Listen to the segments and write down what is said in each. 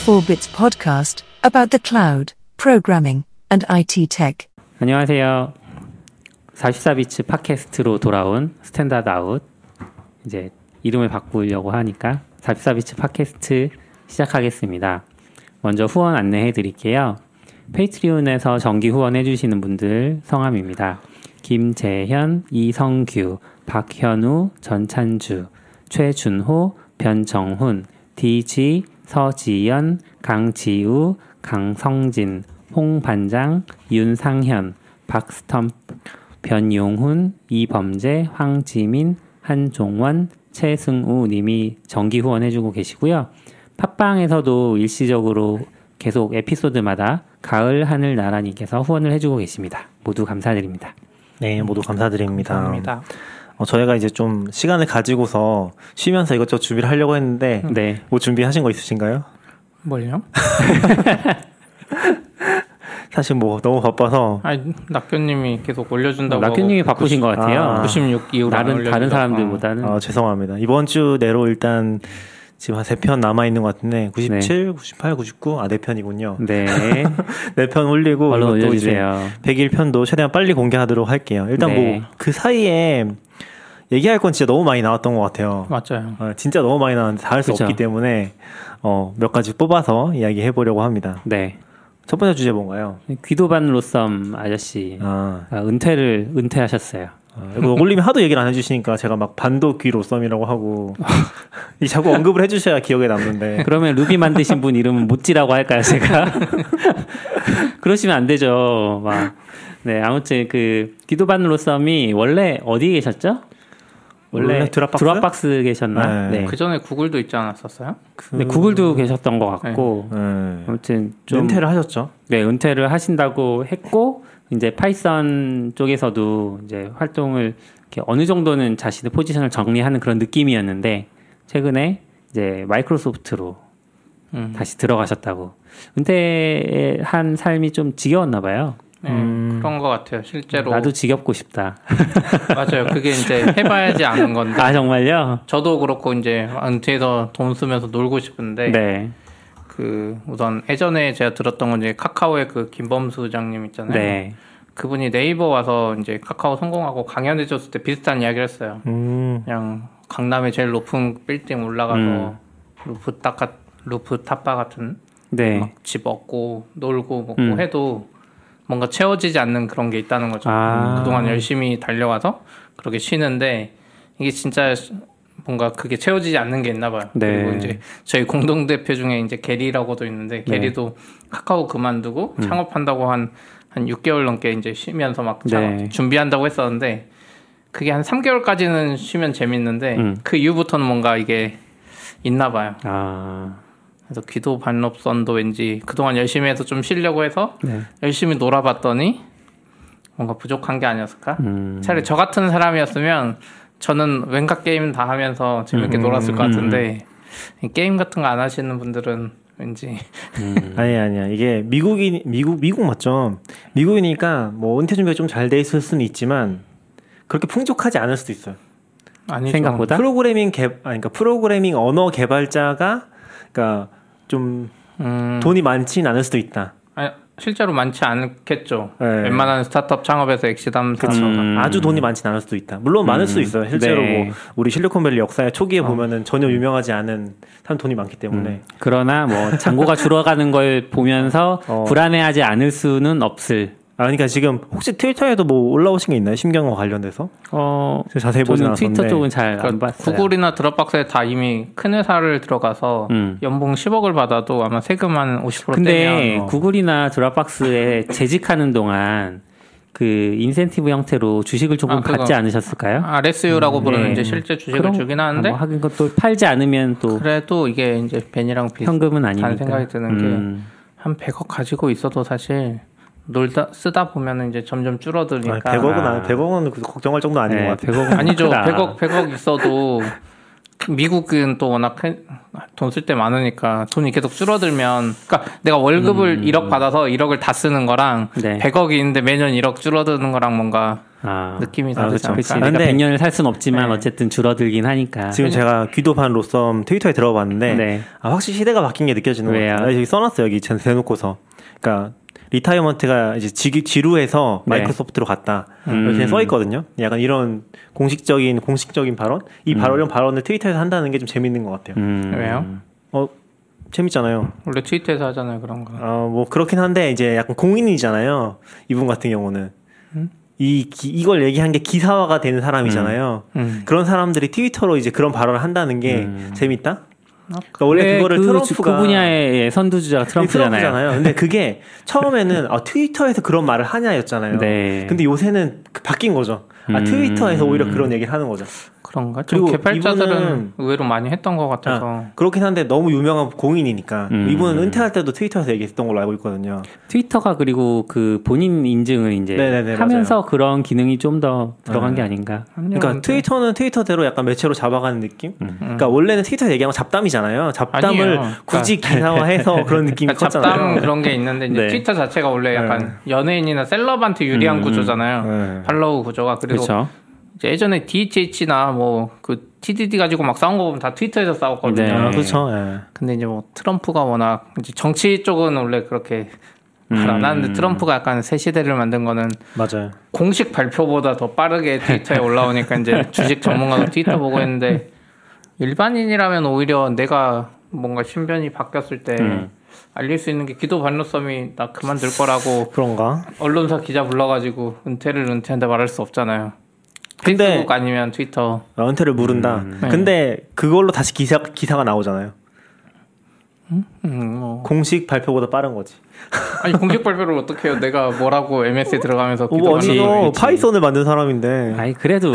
44bits podcast about the cloud, programming, and IT tech. 안녕하세요. 44bits 팟캐스트로 돌아온 standard out. 이제 이름을 바꾸려고 하니까 44bits 팟캐스트 시작하겠습니다. 먼저 후원 안내해 드릴게요. Patreon에서 정기 후원해 주시는 분들 성함입니다. 김재현, 이성규, 박현우, 전찬주, 최준호, 변정훈, DG, 서지연, 강지우, 강성진, 홍반장, 윤상현, 박스텀, 변용훈, 이범재, 황지민, 한종원, 최승우 님이 정기 후원해주고 계시고요. 팟빵에서도 일시적으로 계속 에피소드마다 가을 하늘 나라님께서 후원을 해주고 계십니다. 모두 감사드립니다. 네, 모두 감사드립니다. 감사합니다. 어, 저희가 이제 좀 시간을 가지고서 쉬면서 이것저것 준비를 하려고 했는데 네. 뭐 준비하신 거 있으신가요? 뭘요? 사실 뭐 너무 바빠서 아니 낙교님이 계속 올려준다고. 낙교님이 바쁘신 것 같아요. 아. 96 이후로 안 다른. 다른 사람들보다는 어, 죄송합니다. 이번 주 내로 일단 지금 한 세 편 남아 있는 것 같은데 97, 98, 99 아 네 편이군요. 네 네 편 올리고 얼른 올려주세요. 101편도 최대한 빨리 공개하도록 할게요. 일단 네. 뭐그 사이에 얘기할 건 진짜 너무 많이 나왔던 것 같아요. 맞아요. 어, 진짜 너무 많이 나왔는데 다 할 수. 없기 때문에 어, 몇 가지 뽑아서 이야기해 보려고 합니다. 네 첫 번째 주제 뭔가요? 귀도반 로썸 아저씨 아, 아, 은퇴를 은퇴하셨어요. 아, 이거 올리면 하도 얘기를 안 해주시니까 제가 막 반도 귀 로 썸이라고 하고 이 자꾸 언급을 해주셔야 기억에 남는데 그러면 루비 만드신 분 이름은 모찌라고 할까요, 제가? 그러시면 안 되죠. 막. 네, 아무튼 그 귀도 반 로썸이 원래 어디 계셨죠? 원래 Dropbox? Dropbox 계셨나? 네. 네. 그 전에 구글도 있지 않았었어요? 네, 구글도 계셨던 것 같고 네. 아무튼 좀 은퇴를 하셨죠? 네, 은퇴를 하신다고 했고 이제 파이썬 쪽에서도 이제 활동을 이렇게 어느 정도는 자신의 포지션을 정리하는 그런 느낌이었는데 최근에 이제 마이크로소프트로 음. 다시 들어가셨다고 은퇴한 삶이 좀 지겨웠나 봐요. 네, 음. 그런 것 같아요. 실제로 나도 지겹고 싶다. 맞아요. 그게 이제 해봐야지 아는 건데. 아 정말요? 저도 그렇고 이제 은퇴해서 돈 쓰면서 놀고 싶은데 네, 그 우선 예전에 제가 들었던 건 이제 카카오의 그 김범수 의장님 있잖아요. 네, 그분이 네이버 와서 이제 카카오 성공하고 강연해줬을 때 비슷한 이야기를 했어요. 음, 그냥 강남의 제일 높은 빌딩 올라가서 음. 루프탑 같 루프탑바 같은 네. 막집 얻고 놀고 먹고 음. 해도 뭔가 채워지지 않는 그런 게 있다는 거죠. 아. 그동안 열심히 달려와서 그렇게 쉬는데 이게 진짜 뭔가 그게 채워지지 않는 게 있나 봐요. 네. 그리고 이제 저희 공동 대표 중에 이제 게리라고도 있는데 네. 게리도 카카오 그만두고 음. 창업한다고 한한 6개월 넘게 이제 쉬면서 막 네. 준비한다고 했었는데 그게 한 3개월까지는 쉬면 재밌는데 음. 그 이후부터는 뭔가 이게 있나 봐요. 아, 그래서 기도 반롭선도 왠지 그동안 열심히 해서 좀 쉬려고 해서 네. 열심히 놀아봤더니 뭔가 부족한 게 아니었을까? 음. 차라리 저 같은 사람이었으면 저는 왠가 게임 다 하면서 재밌게 음. 놀았을 것 음. 같은데 이 게임 같은 거 안 하시는 분들은 왠지 음. 아니 아니야 이게 미국인 미국 미국 맞죠? 미국이니까 뭐 은퇴 준비가 좀 잘 돼 있을 수는 있지만 그렇게 풍족하지 않을 수도 있어요. 아니죠. 생각보다 프로그래밍 개, 아니 그러니까 프로그래밍 언어 개발자가 그러니까 좀 음, 돈이 많진 않을 수도 있다. 아니, 실제로 많지 않겠죠. 네. 웬만한 스타트업 창업에서 엑시담. 음. 아주 돈이 많진 않을 수도 있다. 물론 많을 수도 있어요. 실제로 네. 뭐 우리 실리콘밸리 역사의 초기에 보면은 전혀 유명하지 않은 사람 돈이 많기 때문에 음. 그러나 뭐 잔고가 줄어가는 걸 보면서 어. 불안해하지 않을 수는 없을. 아 그러니까 지금 혹시 트위터에도 뭐 올라오신 게 있나요? 심경과 관련돼서 어, 제가 자세히 보진 저는 않았는데 트위터 쪽은 잘안 그러니까 봤어요. 구글이나 드롭박스에 다 이미 큰 회사를 들어가서 음. 연봉 10억을 받아도 아마 세금 한 50% 근데 떼면 어. 구글이나 드랍박스에 재직하는 동안 그 인센티브 형태로 주식을 조금 아. 받지 않으셨을까요? RSU라고 부르는 네. 이제 실제 주식을 그럼- 주긴 하는데 뭐 하긴 그것도 팔지 않으면 또 그래도 이게 이제 벤이랑 비슷한 현금은 아니니까. 생각이 드는 게 음. 한 100억 가지고 있어도 사실 놀다 쓰다 보면은 이제 점점 줄어드니까 아니, 100억은 아. 안, 100억은 걱정할 정도 아닌 네, 것 같아요. 100억은 아니죠. 크다. 100억 100억 있어도 미국은 또 워낙 돈 쓸 때 많으니까 돈이 계속 줄어들면 그러니까 내가 월급을 1억 받아서 1억을 다 쓰는 거랑 네. 100억이 있는데 매년 1억 줄어드는 거랑 뭔가 아, 느낌이 아, 다르지. 그치. 않을까? 근데- 100년을 살 수는 없지만 네. 어쨌든 줄어들긴 하니까. 지금 제가 귀도반 로썸 트위터에 들어봤는데 네. 아, 확실히 시대가 바뀐 게 느껴지는? 거예요. 여기 써놨어요. 여기 전 대놓고서. 그러니까 retirement가 이제 지, 지루해서 네. 마이크로소프트로 갔다 음. 이렇게 써 있거든요. 약간 이런 공식적인 공식적인 발언, 이 발언 이런 발언을 트위터에서 한다는 게 좀 재밌는 것 같아요. 음. 왜요? 어 재밌잖아요. 원래 트위터에서 하잖아요 그런 거. 어 뭐 그렇긴 한데 이제 약간 공인이잖아요. 이분 같은 경우는 이 기- 이걸 얘기한 게 기사화가 되는 사람이잖아요. 음. 그런 사람들이 트위터로 이제 그런 발언을 한다는 게 음. 재밌다. 그러니까 원래 그거를 그, 트럼프가 그 분야의 선두주자가 트럼프잖아요. 트럼프잖아요. 근데 그게 처음에는 아, 트위터에서 그런 말을 하냐였잖아요. 네. 근데 요새는 그 바뀐 거죠. 아, 음. 트위터에서 오히려 그런 얘기를 하는 거죠. 그런가? 좀 그리고 개발자들은 이분은- 의외로 많이 했던 것 같아서 아, 그렇긴 한데 너무 유명한 공인이니까 음. 이분은 은퇴할 때도 트위터에서 얘기했던 걸로 알고 있거든요. 트위터가 그리고 그 본인 인증을 이제 네네네, 하면서 그런 기능이 좀 더 들어간 네. 게 아닌가. 그러니까 근데- 트위터는 트위터대로 약간 매체로 잡아가는 느낌. 음. 그러니까 원래는 트위터 얘기하면 잡담이잖아요. 잡담을 아니에요. 굳이 기사화해서 그런 느낌이 그러니까 잡담 컸잖아요. 그런 게 있는데 이제 네. 트위터 자체가 원래 약간 연예인이나 셀럽한테 유리한 음, 구조잖아요. 네. 팔로우 구조가 그리고. 이제 예전에 DHH나 뭐 그 TDD 가지고 막 싸운 거 보면 다 트위터에서 싸웠거든요. 네. 아, 그렇죠. 예. 근데 이제 뭐 트럼프가 워낙 이제 정치 쪽은 원래 그렇게 음. 하는데 트럼프가 약간 새 시대를 만든 거는 맞아요. 공식 발표보다 더 빠르게 트위터에 올라오니까 이제 주식 전문가도 트위터 보고 했는데 일반인이라면 오히려 내가 뭔가 신변이 바뀌었을 때 음. 알릴 수 있는 게 기도 반로섬이 나 그만둘 거라고 그런가? 언론사 기자 불러가지고 은퇴를 은퇴한다 말할 수 없잖아요. 근데- 페이스북 아니면 트위터. 어, 은퇴를 물은다. 네. 근데 그걸로 다시 기사 기사가 나오잖아요. 음, 뭐. 공식 발표보다 빠른 거지. 아니 공식 발표를 어떻게 해요? 내가 뭐라고 MS에 들어가면서 오, 기도 아니 너. 파이썬을 만든 사람인데. 아니 그래도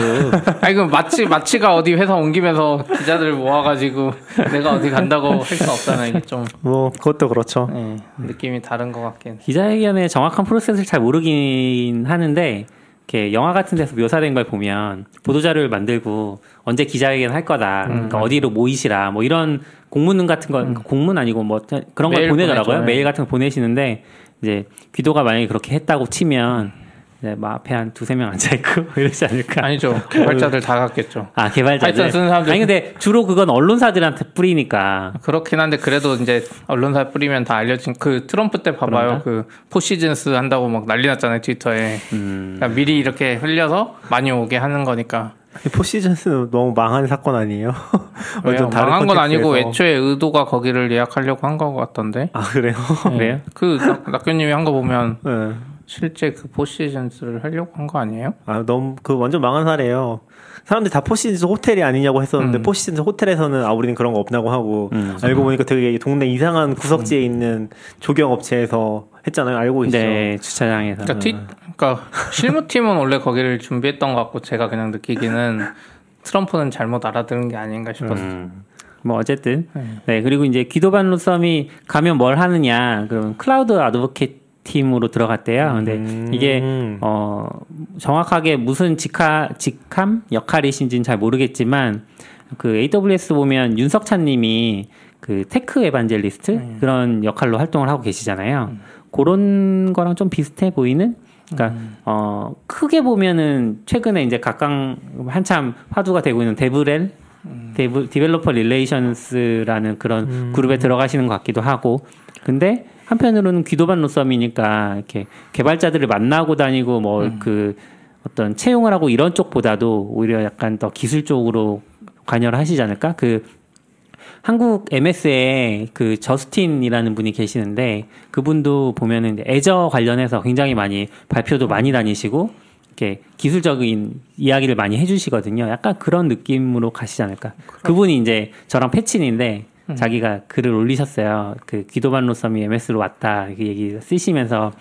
아니 그럼 마치 마치가 어디 회사 옮기면서 기자들 모아가지고 내가 어디 간다고 할 수 없잖아요. 이게 좀 뭐 그것도 그렇죠. 예, 느낌이 다른 것 같긴. 기자회견의 정확한 프로세스를 잘 모르긴 하는데 이렇게 영화 같은 데서 묘사된 걸 보면 보도자료를 만들고 언제 기자회견 할 거다. 그러니까 어디로 모이시라. 뭐 이런 공문 같은 거 공문 아니고 뭐 그런 걸 보내더라고요. 보내죠. 메일 같은 거 보내시는데 이제 귀도가 만약에 그렇게 했다고 치면 이제 뭐 앞에 한 두세 명 앉아 있고 이러지 않을까. 아니죠. 개발자들 다 갔겠죠. 아 개발자들. 파이썬 쓰는 사람들. 아니 근데 주로 그건 언론사들한테 뿌리니까. 그렇긴 한데 그래도 이제 언론사 뿌리면 다 알려진 그 트럼프 때 봐봐요. 그런가? 그 포시즌스 한다고 막 난리 났잖아요 트위터에. 음. 그러니까 미리 이렇게 흘려서 많이 오게 하는 거니까. 포시즌스는 너무 망한 사건 아니에요? 완전 왜요? 다른 망한 건 아니고. 애초에 의도가 거기를 예약하려고 한 거 같던데. 아 그래요? 그래요? 그 낙- 낙교님이 한 거 보면 네. 실제 그 포시즌스를 하려고 한 거 아니에요? 아 너무 그 완전 망한 사례예요. 사람들이 다 포시즌스 호텔이 아니냐고 했었는데 음. 포시즌스 호텔에서는 아 우리는 그런 거 없다고 하고 음. 알고 보니까 되게 동네 이상한 구석지에 있는 조경 업체에서 했잖아요. 알고 있죠. 네 주차장에서. 그러니까, 티, 그러니까 실무팀은 원래 거기를 준비했던 것 같고 제가 그냥 느끼기는 트럼프는 잘못 알아들은 게 아닌가 싶었어요. 음. 뭐 어쨌든 네 그리고 이제 귀도 반 로썸이 가면 뭘 하느냐 그럼 cloud advocate 팀으로 들어갔대요. 근데 음. 이게 어 정확하게 무슨 직하 직함 역할이신지는 잘 모르겠지만 그 AWS 보면 윤석찬 님이 그 tech evangelist 그런 역할로 활동을 하고 계시잖아요. 그런 거랑 좀 비슷해 보이는. 그러니까 어 크게 보면은 최근에 이제 각각 한참 화두가 되고 있는 DevRel Dev, Developer Relations라는 그런 그룹에 들어가시는 것 같기도 하고 근데 한편으로는 귀도 반 로썸이니까 이렇게 개발자들을 만나고 다니고 뭐 그 어떤 채용을 하고 이런 쪽보다도 오히려 약간 더 기술 쪽으로 관여를 하시지 않을까 그 한국 MS에 그 저스틴이라는 분이 계시는데 그분도 보면은 Azure 관련해서 굉장히 많이 발표도 많이 다니시고 이렇게 기술적인 이야기를 많이 해주시거든요. 약간 그런 느낌으로 가시지 않을까. 그분이 이제 저랑 페친인데 자기가 글을 올리셨어요. 그 귀도 반 로썸이 MS로 왔다 그 얘기 쓰시면서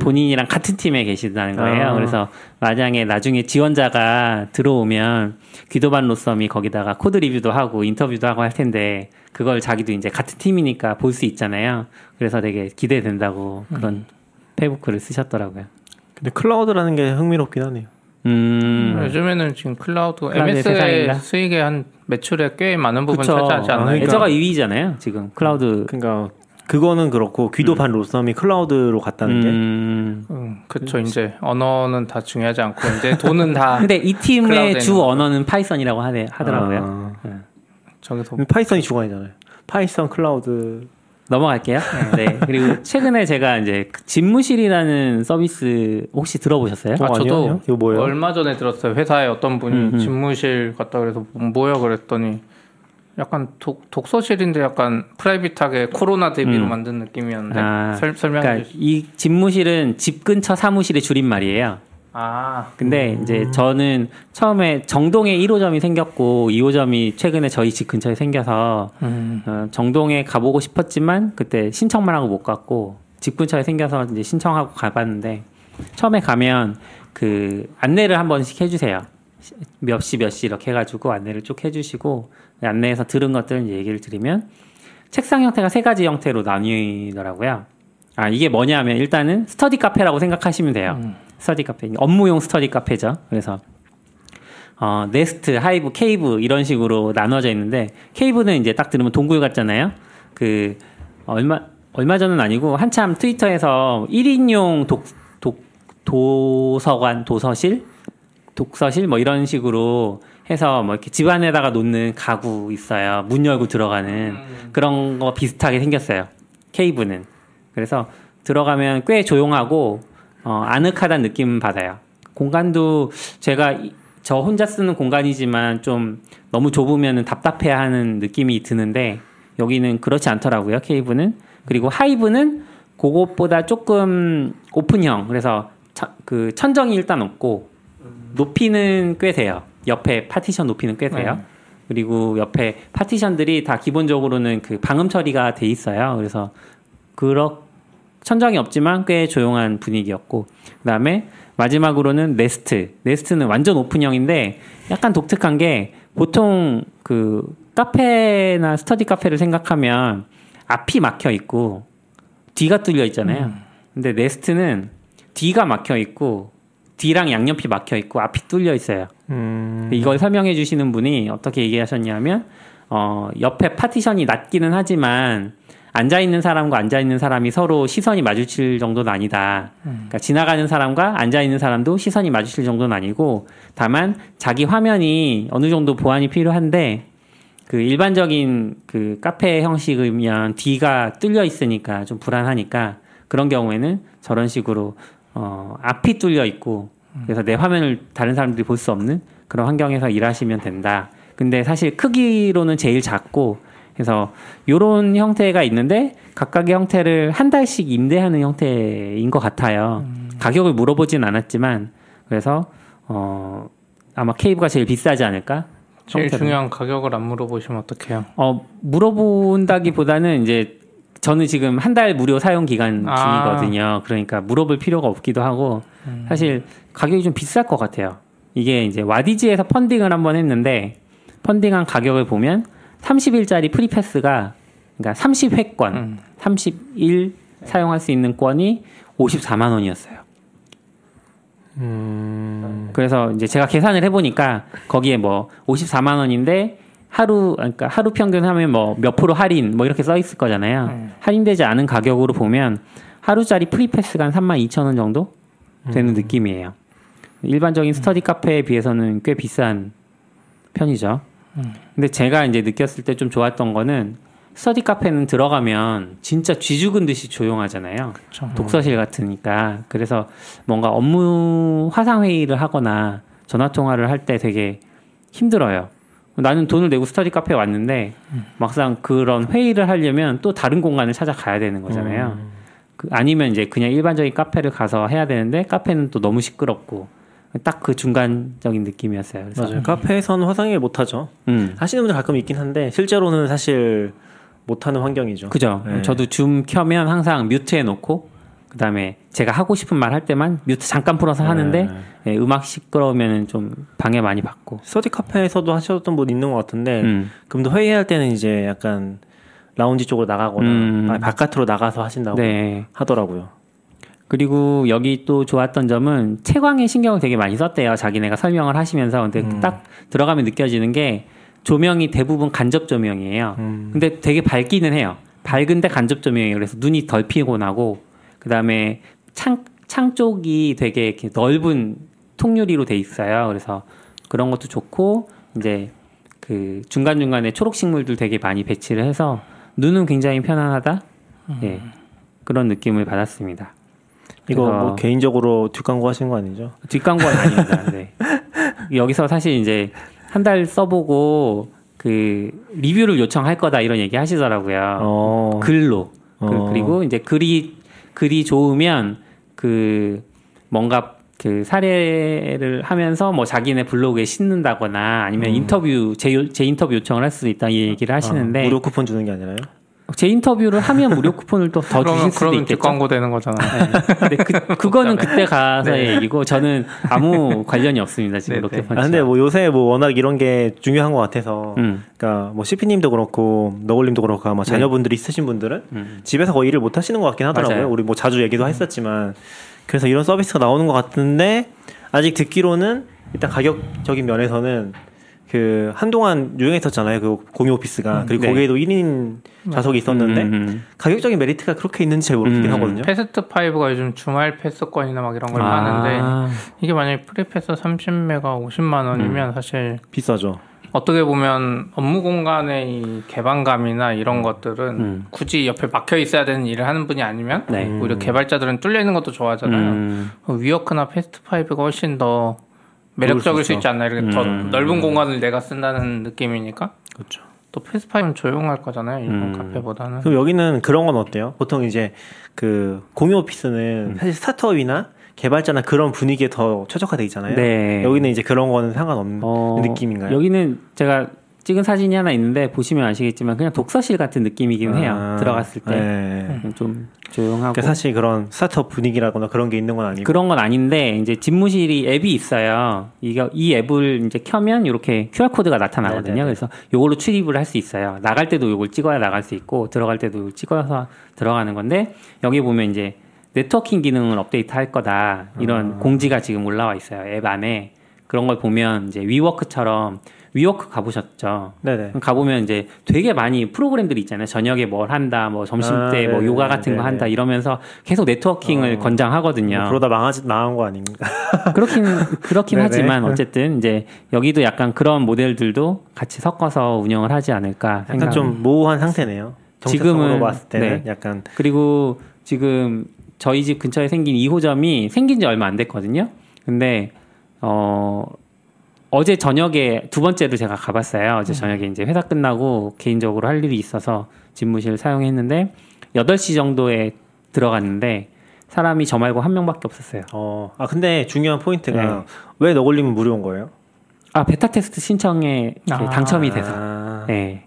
본인이랑 같은 팀에 계시다는 거예요. 아. 그래서 만약에 나중에 지원자가 들어오면 귀도 반 로썸이 거기다가 code review도 하고 인터뷰도 하고 할 텐데 그걸 자기도 이제 같은 팀이니까 볼 수 있잖아요. 그래서 되게 기대된다고 그런 페북 글을 쓰셨더라고요. 근데 클라우드라는 게 흥미롭긴 하네요. 음. 요즘에는 지금 클라우드 MS의? 수익의 한 매출의 꽤 많은 부분 그쵸. 차지하지 않나요? 그러니까. Azure가 2위잖아요. 지금 클라우드. 그러니까 그거는 그렇고 귀도 반 로썸이 클라우드로 갔다는 게 음. 음, 그쵸. 이제 언어는 다 중요하지 않고 이제 돈은 다 근데 이 팀의 주 언어는 파이썬이라고 하네, 하더라고요. 아, 저기서 파이썬이 주관이잖아요. Python 클라우드 넘어갈게요. 네. 그리고 최근에 제가 이제 그 집무실이라는 서비스 혹시 들어보셨어요? 어, 아, 저도 아니요. 이거 뭐예요? 얼마 전에 들었어요. 회사에 어떤 분이 음, 음. 집무실 갔다 그래서 뭐야 그랬더니 약간 독, 독서실인데 약간 private하게 코로나 대비로 음. 만든 느낌이었는데 아, 설, 설명해 그러니까 주시죠. 이 집무실은 집 근처 사무실의 줄임말이에요. 아, 근데 이제 저는 처음에 정동에 1호점이 생겼고 2호점이 최근에 저희 집 근처에 생겨서 음. 어, 정동에 가보고 싶었지만 그때 신청만 하고 못 갔고 집 근처에 생겨서 이제 신청하고 가봤는데 처음에 가면 그 안내를 한 번씩 해주세요. 몇 시 몇 시 이렇게 해가지고 안내를 쭉 해주시고 그 안내에서 들은 것들을 이제 얘기를 드리면 책상 형태가 세 가지 형태로 나뉘더라고요. 아 이게 뭐냐면 일단은 스터디 카페라고 생각하시면 돼요. 스터디 카페 업무용 스터디 카페죠. 그래서 어, nest, hive, cave 이런 식으로 나눠져 있는데 cave는 이제 딱 들으면 동굴 같잖아요. 그 얼마 얼마 전은 아니고 한참 트위터에서 1인용 독, 독 도서관, 도서실, 독서실 뭐 이런 식으로 해서 뭐 이렇게 집 안에다가 놓는 가구 있어요. 문 열고 들어가는 그런 거 비슷하게 생겼어요. 케이브는. 그래서 들어가면 꽤 조용하고 어, 아늑하다는 느낌 받아요. 공간도 제가 이- 저 혼자 쓰는 공간이지만 좀 너무 좁으면 답답해하는 느낌이 드는데 여기는 그렇지 않더라고요. 케이브는 그리고 하이브는 그것보다 조금 오픈형 그래서 천- 그 천정이 일단 없고 높이는 꽤 돼요. 옆에 파티션 높이는 꽤 돼요. 네. 그리고 옆에 파티션들이 다 기본적으로는 그 방음 처리가 돼 있어요. 그래서 그렇 천정이 없지만 꽤 조용한 분위기였고 그다음에 마지막으로는 nest. nest는 완전 오픈형인데 약간 독특한 게 보통 그 카페나 스터디 카페를 생각하면 앞이 막혀 있고 뒤가 뚫려 있잖아요. 근데 nest는 뒤가 막혀 있고 뒤랑 양옆이 막혀 있고 앞이 뚫려 있어요. 음, 이걸 설명해 주시는 분이 어떻게 얘기하셨냐면 어, 옆에 파티션이 낮기는 하지만 앉아 있는 사람과 앉아 있는 사람이 서로 시선이 마주칠 정도는 아니다. 그러니까 지나가는 사람과 앉아 있는 사람도 시선이 마주칠 정도는 아니고 다만 자기 화면이 어느 정도 보완이 필요한데 그 일반적인 그 카페 형식이면 뒤가 뚫려 있으니까 좀 불안하니까 그런 경우에는 저런 식으로 어 앞이 뚫려 있고 그래서 내 화면을 다른 사람들이 볼 수 없는 그런 환경에서 일하시면 된다. 근데 사실 크기로는 제일 작고 그래서 요런 형태가 있는데 각각의 형태를 한 달씩 임대하는 형태인 것 같아요. 가격을 물어보진 않았지만 그래서 어 아마 cave가 제일 비싸지 않을까? 제일 형태는. 중요한 가격을 안 물어보시면 어떡해요? 어 물어본다기보다는 이제 저는 지금 한 달 무료 사용 기간 아. 중이거든요. 그러니까 물어볼 필요가 없기도 하고 사실 가격이 좀 비쌀 것 같아요. 이게 이제 와디즈에서 funding을 한번 했는데 funding한 가격을 보면 30일짜리 free pass가 그러니까 30회권, 음. 30일 사용할 수 있는 권이 54만 원이었어요. 음, 그래서 이제 제가 계산을 해보니까 거기에 뭐 54만 원인데 하루 그러니까 하루 평균 하면 뭐 몇 프로 할인 뭐 이렇게 써 있을 거잖아요. 음. 할인되지 않은 가격으로 보면 하루짜리 free pass가 한 3만 2천 원 정도 되는 느낌이에요. 일반적인 스터디 카페에 비해서는 꽤 비싼 편이죠. 근데 제가 이제 느꼈을 때 좀 좋았던 거는 스터디 카페는 들어가면 진짜 쥐 죽은 듯이 조용하잖아요. 그쵸. 독서실 같으니까 그래서 뭔가 업무 화상 회의를 하거나 전화 통화를 할 때 되게 힘들어요. 나는 돈을 내고 스터디 카페에 왔는데 막상 그런 회의를 하려면 또 다른 공간을 찾아가야 되는 거잖아요. 그 아니면 이제 그냥 일반적인 카페를 가서 해야 되는데 카페는 또 너무 시끄럽고 딱 그 중간적인 느낌이었어요. 그래서 맞아요. 카페에서는 화상회의 못 하죠. 음. 하시는 분들 가끔 있긴 한데 실제로는 사실 못 하는 환경이죠. 그죠. 네. 저도 줌 켜면 항상 뮤트해 놓고 그다음에 제가 하고 싶은 말 할 때만 뮤트 잠깐 풀어서 하는데 네. 예, 음악 시끄러우면 좀 방해 많이 받고. 스터디 카페에서도 하셨던 분 있는 것 같은데 음. 그럼 또 회의할 때는 이제 약간 라운지 쪽으로 나가거나 음. 바깥으로 나가서 하신다고 네. 하더라고요. 그리고 여기 또 좋았던 점은 채광에 신경을 되게 많이 썼대요. 자기네가 설명을 하시면서. 근데 음. 딱 들어가면 느껴지는 게 조명이 대부분 간접 조명이에요. 음. 근데 되게 밝기는 해요. 밝은데 간접 조명이에요. 그래서 눈이 덜 피곤하고 그다음에 창, 창 쪽이 되게 이렇게 넓은 통유리로 돼 있어요. 그래서 그런 것도 좋고 이제 그 중간 중간에 초록 식물들 되게 많이 배치를 해서 눈은 굉장히 편안하다. 예. 그런 느낌을 받았습니다. 이거 뭐 개인적으로 뒷광고 하신 거 아니죠? 뒷광고는 아닙니다. 네. 여기서 사실 이제 한 달 써보고 그 리뷰를 요청할 거다 이런 얘기 하시더라고요. 어. 글로. 그- 어. 그 리고 이제 글이 글이 좋으면 그 뭔가 그 사례를 하면서 뭐 자기네 블로그에 싣는다거나 아니면 인터뷰 제, 제 인터뷰 요청을 할 수도 있다 이 얘기를 하시는데 아, 무료 쿠폰 주는 게 아니라요? 제 인터뷰를 하면 무료 쿠폰을 또 더 주실 수도 그러면 있겠죠. 뒷광고 되는 거잖아. 네. 근데 그, 그거는 그때 가서의 얘기고 저는 아무 관련이 없습니다 지금 네, 롯데펀치. 아, 근데 뭐 요새 뭐 워낙 이런 게 중요한 것 같아서 음. 그러니까 뭐 CP님도 그렇고 너굴님도 그렇고 아마 네. 자녀분들이 있으신 분들은 음. 집에서 거의 일을 못 하시는 것 같긴 하더라고요. 맞아요. 우리 뭐 자주 얘기도 했었지만 그래서 이런 서비스가 나오는 것 같은데 아직 듣기로는 일단 가격적인 면에서는 그 한동안 유행했었잖아요. 그 공유 오피스가 그리고 네. 거기에도 1인 좌석이 있었는데 음, 음. 가격적인 메리트가 그렇게 있는지 잘 모르겠긴 음. 하거든요. 패스트 5가 요즘 주말 패스권이나 막 이런 걸 아. 하는데 이게 만약에 free pass 30회가 50만 원이면 사실 비싸죠. 어떻게 보면 업무 공간의 이 개방감이나 이런 것들은 음. 굳이 옆에 막혀 있어야 되는 일을 하는 분이 아니면 네. 오히려 개발자들은 뚫려 있는 것도 좋아하잖아요. 음. WeWork나 Fast 5가 훨씬 더 매력적일 수. 있지 않나 이렇게 더 음. 넓은 공간을 내가 쓴다는 느낌이니까 그렇죠. 또 Fast 5는 조용할 거잖아요 일반 음. 카페보다는 그럼 여기는 그런 건 어때요? 보통 이제 그 공유 음. 오피스는 사실 스타트업이나 개발자나 그런 분위기에 더 최적화돼 있잖아요. 네. 여기는 이제 그런 거는 상관없는 어, 느낌인가요? 여기는 제가 찍은 사진이 하나 있는데 보시면 아시겠지만 그냥 독서실 같은 느낌이긴 해요. 아, 들어갔을 때 음, 네. 좀 조용하고 그러니까 사실 그런 스타트업 분위기라거나 그런 게 있는 건 아니고. 그런 건 아닌데 이제 집무실이 앱이 있어요. 이거 이 앱을 이제 켜면 이렇게 QR 코드가 나타나거든요. 네네네. 그래서 요걸로 출입을 할 수 있어요. 나갈 때도 요걸 찍어야 나갈 수 있고 들어갈 때도 찍어서 들어가는 건데 여기 보면 이제 네트워킹 기능을 업데이트 할 거다 이런 아. 공지가 지금 올라와 있어요. 앱 안에 그런 걸 보면 이제 위워크처럼 위워크 가보셨죠? 네네. 가보면 이제 되게 많이 프로그램들이 있잖아요. 저녁에 뭘 한다, 뭐 점심 아, 때뭐 네네, 요가 같은 거. 한다 이러면서 계속 네트워킹을 어. 권장하거든요. 뭐 그러다 망하지 망한 거 아닌가? 그렇긴 그렇긴 네네. 하지만 어쨌든 이제 여기도 약간 그런 모델들도 같이 섞어서 운영을 하지 않을까 약간 생각. 좀 모호한 상태네요. 지금은, 봤을 때는 네. 약간 그리고 지금 저희 집 근처에 생긴 2호점이 생긴 지 얼마 안 됐거든요. 근데 어 어제 저녁에 두 번째로 제가 가봤어요. 어제 저녁에 이제 회사 끝나고 개인적으로 할 일이 있어서 집무실 사용했는데 8시 정도에 들어갔는데 사람이 저 말고 한 명밖에 없었어요. 어. 아 근데 중요한 포인트가 네. 왜 너굴리면 무료인 거예요? 아 beta test 신청에 아. 당첨이 돼서. 아, 네.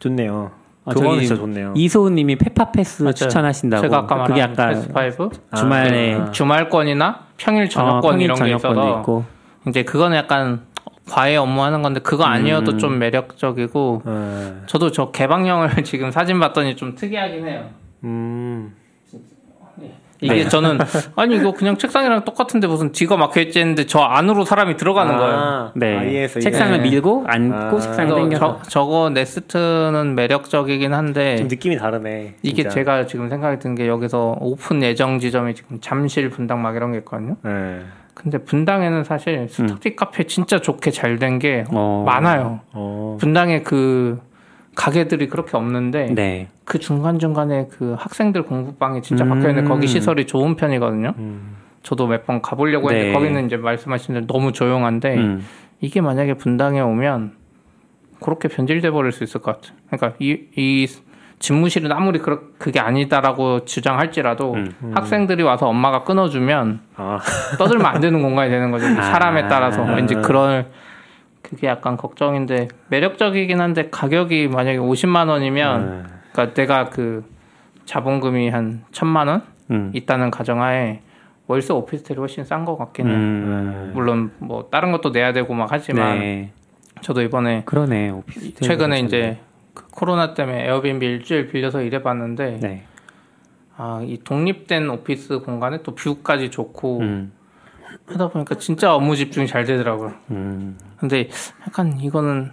좋네요. 아, 그거는 저기 진짜 좋네요. 이소우님이 패파 패스 맞아요. 추천하신다고. 제가 아까 그게 말한 약간 Fast 5 주말에 아. 주말권이나 평일 저녁권 어, 평일 이런 게 있어서 있고. 이제 그거는 약간 과외 업무하는 건데 그거 아니어도 음. 좀 매력적이고 네. 저도 저 개방형을 지금 사진 봤더니 좀 특이하긴 해요. 음. 이게 네. 저는 아니 이거 그냥 책상이랑 똑같은데 무슨 뒤가 막혀 있지 했는데 저 안으로 사람이 들어가는 거예요. 아, 네. IS, 책상을 네. 밀고 앉고 아. 책상을 그래서 당겨서. 저, 저거 네스트는 매력적이긴 한데 좀 느낌이 다르네. 이게 진짜. 제가 지금 생각이 든 게 여기서 오픈 예정 지점이 지금 잠실 분당 막 이런 게 있거든요. 네. 근데 분당에는 사실 스터디 카페 진짜 좋게 잘 된게 음. 어. 많아요. 어. 분당에 그 가게들이 그렇게 없는데 네. 그 중간 중간에 그 학생들 공부방이 진짜 음. 박혀 있는 거기 시설이 좋은 편이거든요. 음. 저도 몇 번 가보려고 했는데 네. 거기는 이제 말씀하신 대로 너무 조용한데 음. 이게 만약에 분당에 오면 그렇게 변질돼 버릴 수 있을 것 같아요. 그러니까 이, 이 집무실은 아무리 그렇, 그게 아니다라고 주장할지라도 음. 학생들이 와서 엄마가 끊어주면 아. 떠들면 안 되는 공간이 되는 거죠. 이 아. 사람에 따라서 왠지 아. 그럴 그게 약간 걱정인데 매력적이긴 한데 가격이 만약에 50만 원이면 네. 그러니까 내가 그 자본금이 한 천만 원 음. 있다는 가정하에 월세 오피스텔이 훨씬 싼 것 같긴 해요. 음. 물론 뭐 다른 것도 내야 되고 막 하지만 네. 저도 이번에 그러네. 오피스 최근에 이제 그 코로나 때문에 에어비앤비 일주일 빌려서 일해봤는데 네. 아, 이 독립된 오피스 공간에 또 뷰까지 좋고 음. 하다 보니까 진짜 업무 집중이 잘 되더라고요. 음. 근데 약간 이거는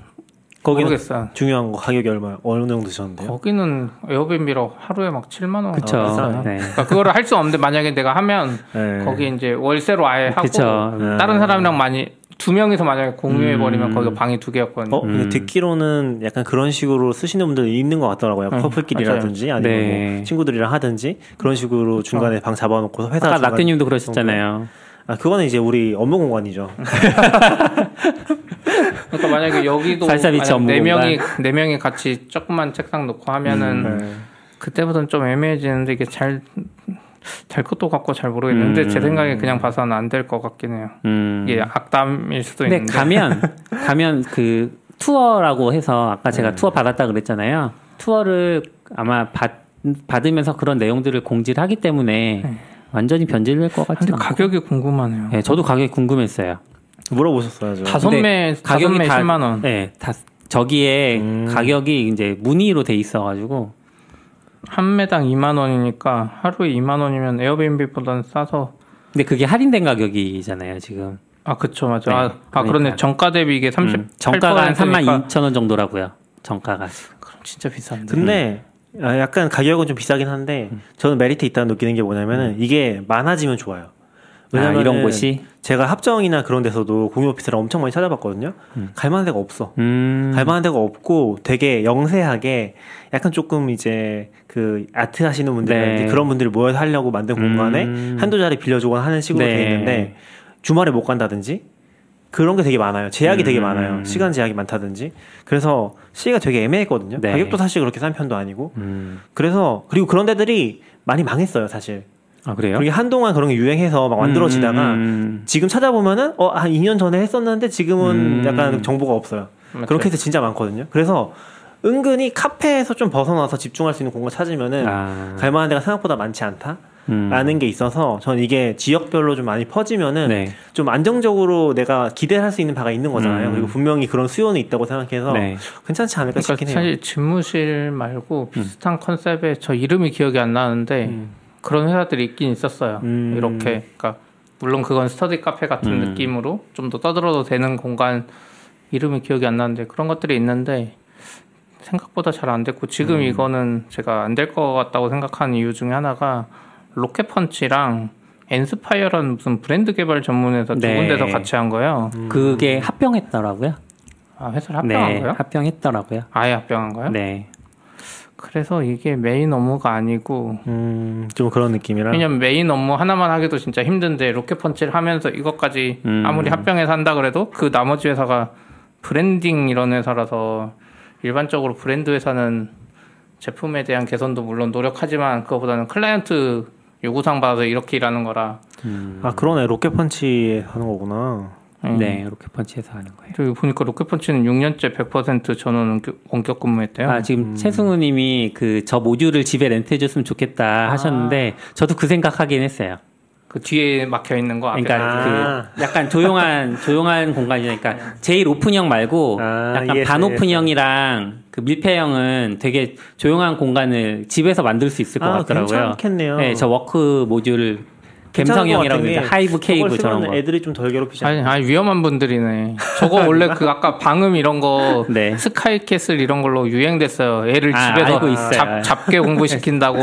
거기는 모르겠어요. 중요한 거 가격이 얼마 어느 정도 드셨는데요? 거기는 에어비앤비로 하루에 막 7만 원. 그쵸. 네. 그러니까 그거를 할 수 없는데 만약에 내가 하면 네. 거기 이제 월세로 아예 하고 그쵸. 네. 다른 사람이랑 많이 두 명이서 만약에 공유해 버리면 음. 거기가 방이 두 개였거든요. 어, 근데 음. 듣기로는 약간 그런 식으로 쓰시는 분들 있는 것 같더라고요. 응, 커플끼리라든지 아니면 네. 뭐 친구들이랑 하든지 그런 식으로 중간에 방 잡아놓고 회사 아까 낙교님도 그러셨잖아요. 아 그거는 이제 우리 업무 공간이죠. 그러니까 만약에 여기도 네 공간. 명이 네 명이 같이 조그만 책상 놓고 하면은 네. 그때부터는 좀 애매해지는데 이게 잘 될 것도 같고 잘 모르겠는데 음. 제 생각에 그냥 봐서는 안 될 것 같긴 해요. 음. 이게 악담일 수도 있는데 가면 가면 그 투어라고 해서 아까 제가 네. 투어 받았다 그랬잖아요. 투어를 아마 받 받으면서 그런 내용들을 공지를 하기 때문에 네. 완전히 변질될 것 근데 같은 않고. 가격이 궁금하네요. 네, 저도 가격이 궁금했어요. 물어보셨어야죠. 다섯 매 가격이 매 다- 10만 원. 네, 다 저기에 음. 가격이 이제 문의로 돼 있어가지고 한 매당 2만 원이니까 하루에 2만 원이면 에어비앤비보다는 싸서 근데 그게 할인된 가격이잖아요 지금. 아 그쵸 맞아. 네, 아, 아 그러네 그러니까. 정가 대비 이게 38% 음, 정가가 한 3만 니까 2천 원 정도라고요. 정가가. 그럼 진짜 비싼데. 근데 아, 약간 가격은 좀 비싸긴 한데 저는 메리트 있다는 느끼는 게 뭐냐면은 이게 많아지면 좋아요. 아, 왜냐면은 이런 곳이. 제가 합정이나 그런 데서도 공유 오피스를 엄청 많이 찾아봤거든요. 갈만한 데가 없어. 음. 갈만한 데가 없고 되게 영세하게 약간 조금 이제 그 아트 하시는 분들이라든지 네. 그런 분들이 모여서 하려고 만든 공간에 음. 한두 자리 빌려주거나 하는 식으로 네. 돼 있는데 주말에 못 간다든지 그런 게 되게 많아요. 제약이 되게 음. 많아요. 시간 제약이 많다든지. 그래서 시기가 되게 애매했거든요. 네. 가격도 사실 그렇게 싼 편도 아니고. 음. 그래서 그리고 그런 데들이 많이 망했어요, 사실. 아 그래요? 그게 한동안 그런 게 유행해서 막 만들어지다가 음. 지금 찾아보면은 어한 2년 전에 했었는데 지금은 음. 약간 정보가 없어요. 맞죠. 그런 케이스 진짜 많거든요. 그래서 은근히 카페에서 좀 벗어나서 집중할 수 있는 공간 찾으면은 아. 갈 만한 데가 생각보다 많지 않다. 음. 라는 게 있어서 전 이게 지역별로 좀 많이 퍼지면은 네. 좀 안정적으로 내가 기대할 수 있는 바가 있는 거잖아요. 음. 그리고 분명히 그런 수요는 있다고 생각해서 네. 괜찮지 않을까 그러니까 싶긴 해요. 사실 집무실 말고 비슷한 컨셉의 저 이름이 기억이 안 나는데 그런 회사들이 있긴 있었어요. 음. 이렇게 그러니까 물론 그건 스터디 카페 같은 음. 느낌으로 좀 더 떠들어도 되는 공간 이름이 기억이 안 나는데 그런 것들이 있는데 생각보다 잘 안 됐고 지금 이거는 제가 안 될 것 같다고 생각하는 이유 중에 하나가 로켓펀치랑 엔스파이어라는 무슨 브랜드 개발 전문회사 두 네. 군데서 같이 한 거예요. 그게 합병했더라고요. 아 회사를 합병한 네, 거예요? 합병했더라고요. 아예 합병한 거예요? 네. 그래서 이게 메인 업무가 아니고 음, 좀 그런 느낌이라. 왜냐면 메인 업무 하나만 하기도 진짜 힘든데 로켓펀치를 하면서 이것까지 음. 아무리 합병해서 한다 그래도 그 나머지 회사가 브랜딩 이런 회사라서 일반적으로 브랜드 회사는 제품에 대한 개선도 물론 노력하지만 그거보다는 클라이언트 요구사항 받아서 이렇게 일하는 거라 아 그러네 로켓펀치 하는 거구나. 음. 네, 로켓펀치에서 하는 거예요. 저기 보니까 로켓펀치는 6년째 100% 전원 원격, 근무했대요. 아, 지금 최승우 님이 그 저 모듈을 집에 렌트해 줬으면 좋겠다 하셨는데 저도 그 생각하긴 했어요. 그 뒤에 막혀 있는 거 앞에 그러니까 아. 그 약간 조용한 조용한 공간이니까 제일 오픈형 말고 아, 약간 이해했어요, 반오픈형이랑 그 밀폐형은 되게 조용한 공간을 집에서 만들 수 있을 것 아, 같더라고요. 괜찮겠네요. 네, 저 work module 갬성형이라고 그러죠. hive cave를 저걸 저런 거. 애들이 좀 덜 괴롭히지? 아니, 아니 위험한 분들이네. 저거 원래 그 아까 방음 이런 거 네. 스카이캐슬 이런 걸로 유행됐어요. 애를 아, 집에서. 잡, 잡게 공부시킨다고.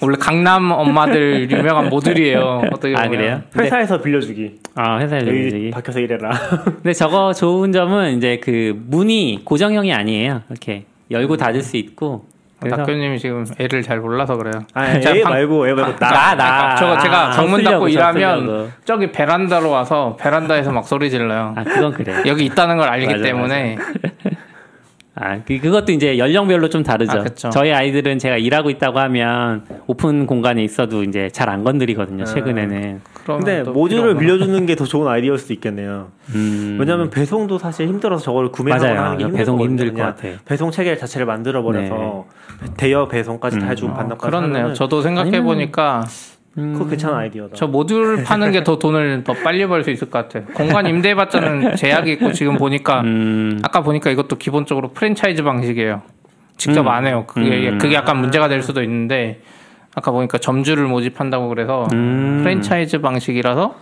원래 강남 엄마들 유명한 모듈이에요. 어떻게 보면. 아 그래요? 근데, 회사에서 빌려주기. 아 회사에 여기 여기. 밖에서 일해라. 근데 저거 좋은 점은 이제 그 문이 고정형이 아니에요. 이렇게 열고 닫을 수 있고. 낙교님이 지금 애를 잘 몰라서 그래요. 아, 제가 애 방- 말고 애 말고 나. 나, 나. 저거 제가 아, 정문 저 닫고 쓰려고, 일하면 쓰려고. 저기 베란다로 와서 베란다에서 막 소리 질러요. 아 그건 그래. 여기 있다는 걸 알기 맞아, 때문에 아, 그, 그것도 이제 연령별로 좀 다르죠. 아. 저희 아이들은 제가 일하고 있다고 하면 오픈 공간에 있어도 이제 잘 안 건드리거든요, 최근에는. 그러면 근데 또 모듈을? 빌려주는 게 더 좋은 아이디어일 수도 있겠네요. 음. 왜냐하면 배송도 사실 힘들어서 저걸 구매하거나 맞아요. 하는 게 힘들 거거든요. 힘들 것 그냥 같아. 배송 체계 자체를 만들어 버려서 대여 배송까지 다 음. 해주고 어, 반납까지 그렇네요. 하면은 저도 생각해 보니까 그거 괜찮은 아이디어다. 저 모듈 파는 게 더 돈을 더 빨리 벌 수 있을 것 같아. 공간 임대해봤자는 제약이 있고 지금 보니까 음. 아까 보니까 이것도 기본적으로 프랜차이즈 방식이에요. 직접 음. 안 해요. 그게 음. 그게 약간 문제가 될 수도 있는데 아까 보니까 점주를 모집한다고 그래서 음. 프랜차이즈 방식이라서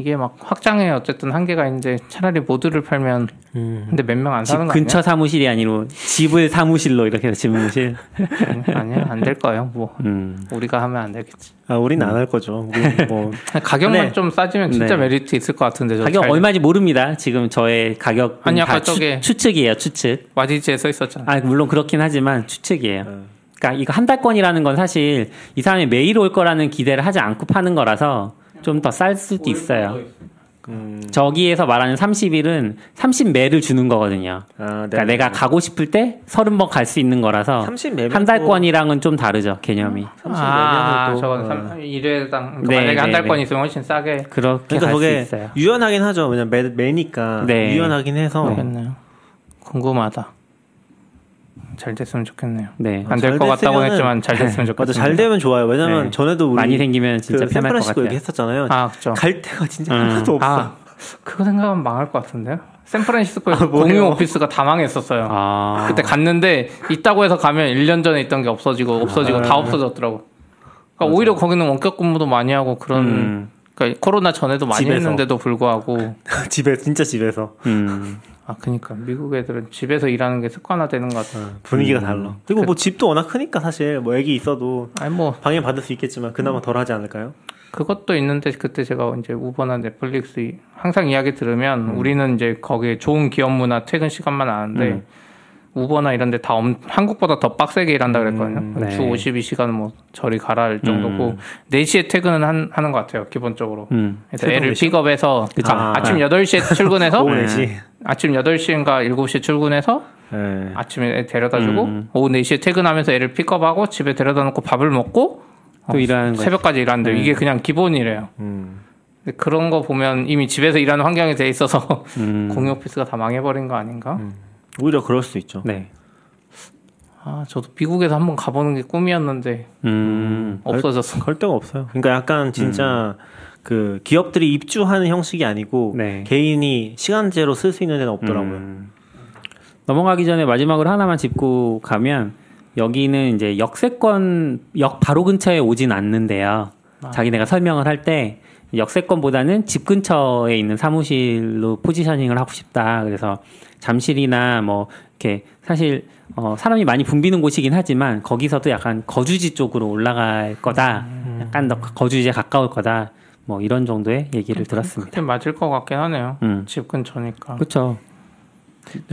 이게 막 확장에 어쨌든 한계가 있는데 차라리 모드를 팔면 음. 근데 몇 명안집 사는 거 근처 사무실이 아니로 집을 사무실로 이렇게 해서 집무실. 아니야? 아니야 안 될 거예요. 뭐 음. 우리가 하면 안 되겠지. 아, 우리는 안 할 거죠. 뭐 가격만 네. 좀 싸지면 진짜 네. 메리트 있을 것 같은데 저 가격 잘- 얼마인지 모릅니다. 지금 저의 가격 아니, 아까 추, 저게- 추측이에요. 추측. 와디지에 써 있었잖아. 아 물론 그렇긴 하지만 추측이에요. 네. 그러니까 이거 한 달권이라는 건 사실 이 사람이 매일 올 거라는 기대를 하지 않고 파는 거라서 좀 더 쌀 수도 있어요. 음. 저기에서 말하는 30일은 30매를 주는 거거든요. 아, 네. 그러니까 내가 가고 싶을 때 30번 갈 수 있는 거라서 30 매면 한 달권이랑은 좀 다르죠 개념이. 30 아, 저건 어. 1회당 그러니까 네, 만약에 한 네, 달권 네. 있으면 훨씬 싸게 그렇게 그러니까 갈수 저게 있어요. 유연하긴 하죠. 왜냐면 매, 매니까 네. 유연하긴 해서 하겠네요. 궁금하다. 잘 됐으면 좋겠네요. 네. 안될잘것 같다고 했지만 잘 됐으면 좋겠습니다. 맞아 잘 되면 좋아요. 왜냐면 네. 전에도 우리 많이 생기면 진짜 그 편할 것 샌프란시스코 같아요. 얘기했었잖아요. 아, 그죠. 갈 데가 진짜 음. 하나도 없어. 아, 그거 생각하면 망할 것 같은데요? 샌프란시스코에 아? 공유 오피스가 다 망했었어요. 아. 그때 갔는데 있다고 해서 가면 1년 전에 있던 게 없어지고 없어지고 아. 다 없어졌더라고. 그러니까 오히려 거기는 원격 근무도 많이 하고 그런 음. 그러니까 코로나 전에도 많이 집에서. 했는데도 불구하고 집에 진짜 집에서 음. 아 그니까 미국 애들은 집에서 일하는 게 습관화되는 것 같아. 분위기가 음. 달라. 그리고 뭐 집도 워낙 크니까 사실 뭐 애기 있어도 아니 뭐 방해 받을 수 있겠지만 그나마 덜 하지 않을까요? 그것도 있는데 그때 제가 이제 우버나 넷플릭스 이- 항상 이야기 들으면 우리는 이제 거기에 좋은 기업 문화 퇴근 시간만 아는데 음. 우버나 이런 데 다 한국보다 더 빡세게 일한다 그랬거든요. 음, 네. 주 52시간 뭐 저리 가라 할 정도고 음. 4시에 퇴근은 한, 하는 것 같아요. 기본적으로. 음. 그래서 애를 4시? 픽업해서 그쵸. 아. 아 침 8시에 출근해서 오후 4시. 아침 8시인가 7시에 출근해서 네. 아침에 애 데려다 주고 음. 오후 4시에 퇴근하면서 애를 픽업하고 집에 데려다 놓고 밥을 먹고 또 일하는 거. 새벽까지 일하는데 네. 이게 그냥 기본이래요. 음. 그런 거 보면 이미 집에서 일하는 환경이 돼 있어서 음. 공유 오피스가 다 망해버린 거 아닌가? 오히려 그럴 수 있죠. 네. 아 저도 미국에서 한번 가보는 게 꿈이었는데 음. 없어졌어. 걸 데가 없어요. 그러니까 약간 진짜 그 기업들이 입주하는 형식이 아니고 네. 개인이 시간제로 쓸 수 있는 데는 없더라고요. 음. 넘어가기 전에 마지막으로 하나만 짚고 가면 여기는 이제 역세권 역 바로 근처에 오진 않는데요. 자기네가 설명을 할 때 역세권보다는 집 근처에 있는 사무실로 포지셔닝을 하고 싶다. 그래서 잠실이나 뭐 이렇게 사실 어 사람이 많이 붐비는 곳이긴 하지만 거기서도 약간 거주지 쪽으로 올라갈 거다. 약간 더 거주지에 가까울 거다. 뭐 이런 정도의 얘기를 들었습니다. 그게 맞을 것 같긴 하네요. 음. 집 근처니까 그렇죠.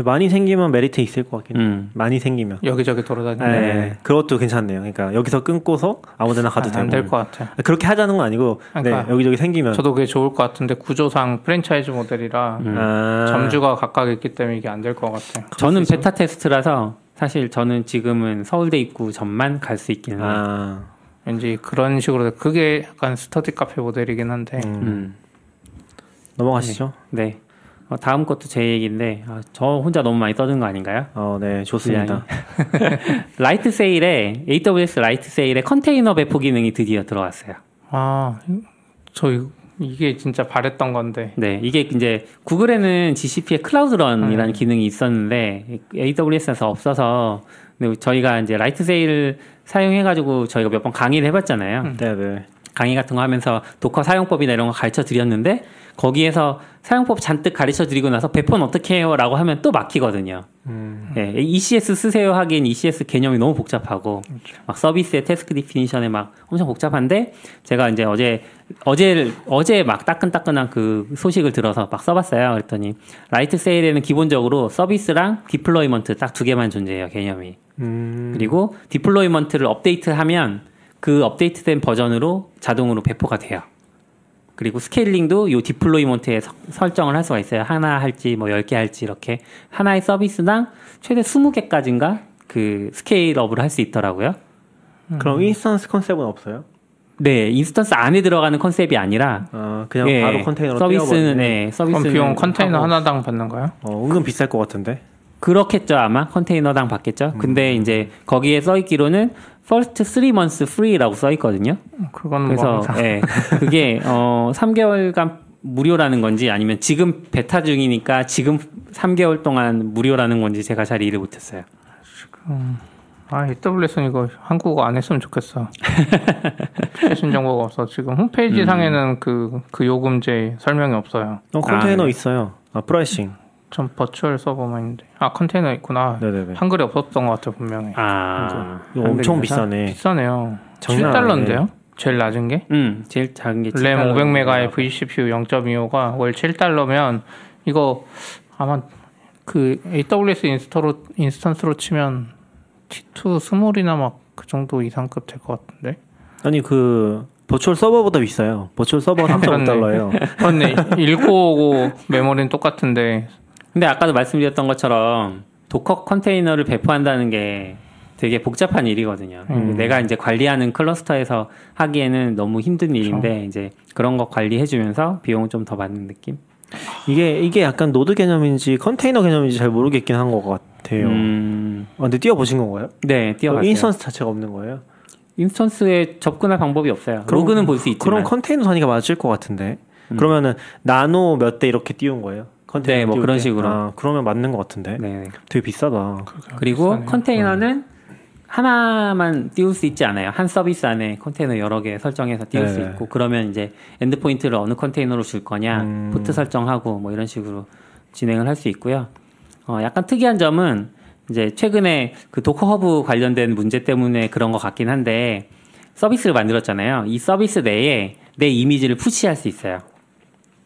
많이 생기면 메리트 있을 것 같긴 해요. 음. 많이 생기면. 여기저기 돌아다니는 네. 그것도 괜찮네요. 그러니까 여기서 끊고서 아무데나 가도 되고. 안될 것 같아. 그렇게 하자는 건 아니고 그러니까 네, 여기저기 생기면 저도 그게 좋을 것 같은데 구조상 프랜차이즈 모델이라 음. 아, 점주가 각각 있기 때문에 이게 안 될 것 같아요. 저는 beta test라서 사실 저는 지금은 서울대 입구 점만 갈 수 있기는 해요. 아, 왠지 그런 식으로 그게 약간 스터디 카페 모델이긴 한데 음. 음. 넘어가시죠. 네. 어, 다음 것도 제 얘기인데 아, 저 혼자 너무 많이 떠든 거 아닌가요? 어, 네, 좋습니다. Lightsail에 AWS Lightsail에 컨테이너 배포 기능이 드디어 들어왔어요. 아 저 이게 진짜 바랬던 건데 네, 이게 이제 구글에는 GCP의 Cloud Run이라는 음. 기능이 있었는데 AWS에서 없어서 근데 저희가 이제 Lightsail을 사용해 가지고 저희가 몇 번 강의를 해 봤잖아요. 음. 네, 네. 강의 같은 거 하면서 Docker 사용법이나 이런 거 가르쳐 드렸는데 거기에서 사용법 잔뜩 가르쳐 드리고 나서 배포는 어떻게 해요? 라고 하면 또 막히거든요. 음. 예, ECS 쓰세요 하기엔 ECS 개념이 너무 복잡하고 막 서비스의 task definition에 막 엄청 복잡한데 제가 이제 어제 어제 어제 막 따끈따끈한 그 소식을 들어서 막 써봤어요. 그랬더니 Lightsail에는 기본적으로 서비스랑 deployment 딱 두 개만 존재해요 개념이. 음. 그리고 deployment를 업데이트하면 그 업데이트된 버전으로 자동으로 배포가 돼요. 그리고 scaling도 요 deployment에 서- 설정을 할 수가 있어요. 하나 할지 뭐 10개 할지 이렇게 하나의 서비스당 최대 20개까지인가 그 scale up을 할 수 있더라고요. 그럼 instance 컨셉은 없어요? 네, instance 안에 들어가는 컨셉이 아니라 아, 그냥 예, 바로 컨테이너로 서비스는. 네, 그럼 서비스는 비용 컨테이너 하고 하나당 받는 거요? 어, 은근 비쌀 것 같은데. 그렇겠죠 아마 컨테이너당 받겠죠. 근데 이제 거기에 써 있기로는 first 3 months free라고 써 있거든요. 그건 뭐 그래서 예, 그게 어 3개월간 무료라는 건지 아니면 지금 베타 중이니까 지금 3개월 동안 무료라는 건지 제가 잘 이해를 못했어요. 아, AWS는 이거 한국어 안 했으면 좋겠어. 최신 정보가 없어. 지금 홈페이지 음. 상에는 그, 그 요금제 설명이 없어요. 어, 컨테이너 아, 네. 있어요. 아 pricing. 전 virtual 서버만 있는데. 아, 컨테이너 있구나. 네네네. 한글이 없었던 것 같아요, 분명히. 아, 이거 엄청? 비싸네. 비싸네요. 장난 7달러인데요? 제일 낮은 게? 음, 제일 작은 게램 7달러 500메가의 vCPU 0.25가 월 7달러면 이거 아마 그 AWS 인스터로, instance로 치면 T2 small이나 막 그 정도 이상급 될 것 같은데. 아니 그 virtual 서버보다 비싸요. virtual 서버 3.5달러예요. 그런데 1950 메모리는 똑같은데 근데 아까도 말씀드렸던 것처럼 Docker 컨테이너를 배포한다는 게 되게 복잡한 일이거든요. 음. 내가 이제 관리하는 클러스터에서 하기에는 너무 힘든 일인데 이제 그런 거 관리해주면서 비용은 좀더 받는 느낌. 이게 이게 약간 노드 개념인지 컨테이너 개념인지 잘 모르겠긴 한 것 같아요. 음, 아, 근데 띄워 보신 건가요? 네, 띄워봤어요. instance 자체가 없는 거예요? instance에 접근할 방법이 없어요. 로그는 볼 수 있지만. 그럼 컨테이너 단위가 맞을 것 같은데. 그러면은 나노 몇 대 이렇게 띄운 거예요? 컨테이너 네, 뭐 그런 때? 식으로. 아, 그러면 맞는 것 같은데. 네, 네. 되게 비싸다. 그리고 비싸네요. 컨테이너는 하나만 띄울 수 있지 않아요. 한 서비스 안에 컨테이너 여러 개 설정해서 띄울 수 네. 있고 그러면 이제 endpoint를 어느 컨테이너로 줄 거냐 음. 포트 설정하고 뭐 이런 식으로 진행을 할 수 있고요. 어, 약간 특이한 점은 이제 최근에 그 Docker Hub 관련된 문제 때문에 그런 것 같긴 한데 서비스를 만들었잖아요. 이 서비스 내에 내 이미지를 push할 수 있어요.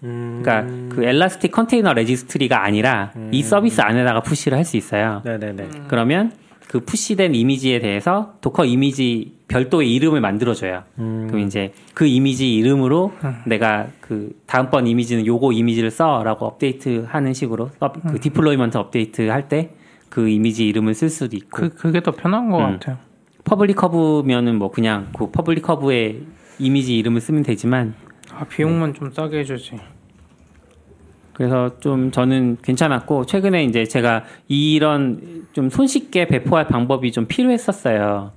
음. 그러니까 그 Elastic Container Registry가 아니라 이 서비스 안에다가 push를 할 수 있어요. 네네네. 그러면 그 push된 이미지에 대해서 Docker 이미지 별도의 이름을 만들어줘요. 음. 그럼 이제 그 이미지 이름으로 내가 그 다음번 이미지는 요거 이미지를 써라고 업데이트하는 식으로 서- 그 deployment 업데이트 할 때 그 이미지 이름을 쓸 수도 있고 그, 그게 더 편한 것 음. 같아요. public hub면은 뭐 그냥 그 public hub의 이미지 이름을 쓰면 되지만 아, 비용만 좀 싸게 해주지. 그래서 좀 저는 괜찮았고 최근에 이제 제가 이런 좀 손쉽게 배포할 방법이 좀 필요했었어요.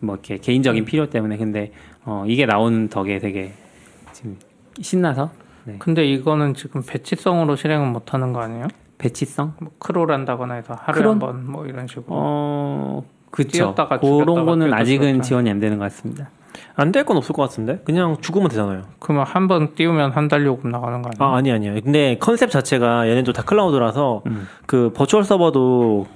뭐 이렇게 개인적인 필요 때문에 근데 어 이게 나오는 덕에 되게 지금 신나서 네. 근데 이거는 지금 배치성으로 실행은 못 하는 거 아니에요? 배치성 뭐 크롤 한다거나 해서 하루에 크롤? 한번 뭐 이런 식으로. 어 그쵸 그런 거는 아직은. 지원이 안 되는 것 같습니다. 안 될 건 없을 것 같은데? 그냥 죽으면 되잖아요. 그러면 한 번 띄우면 한 달 요금 나가는 거 아니에요? 아, 아니, 아니요. 근데 컨셉 자체가 얘네도 다 클라우드라서 음. 그 버추얼 서버도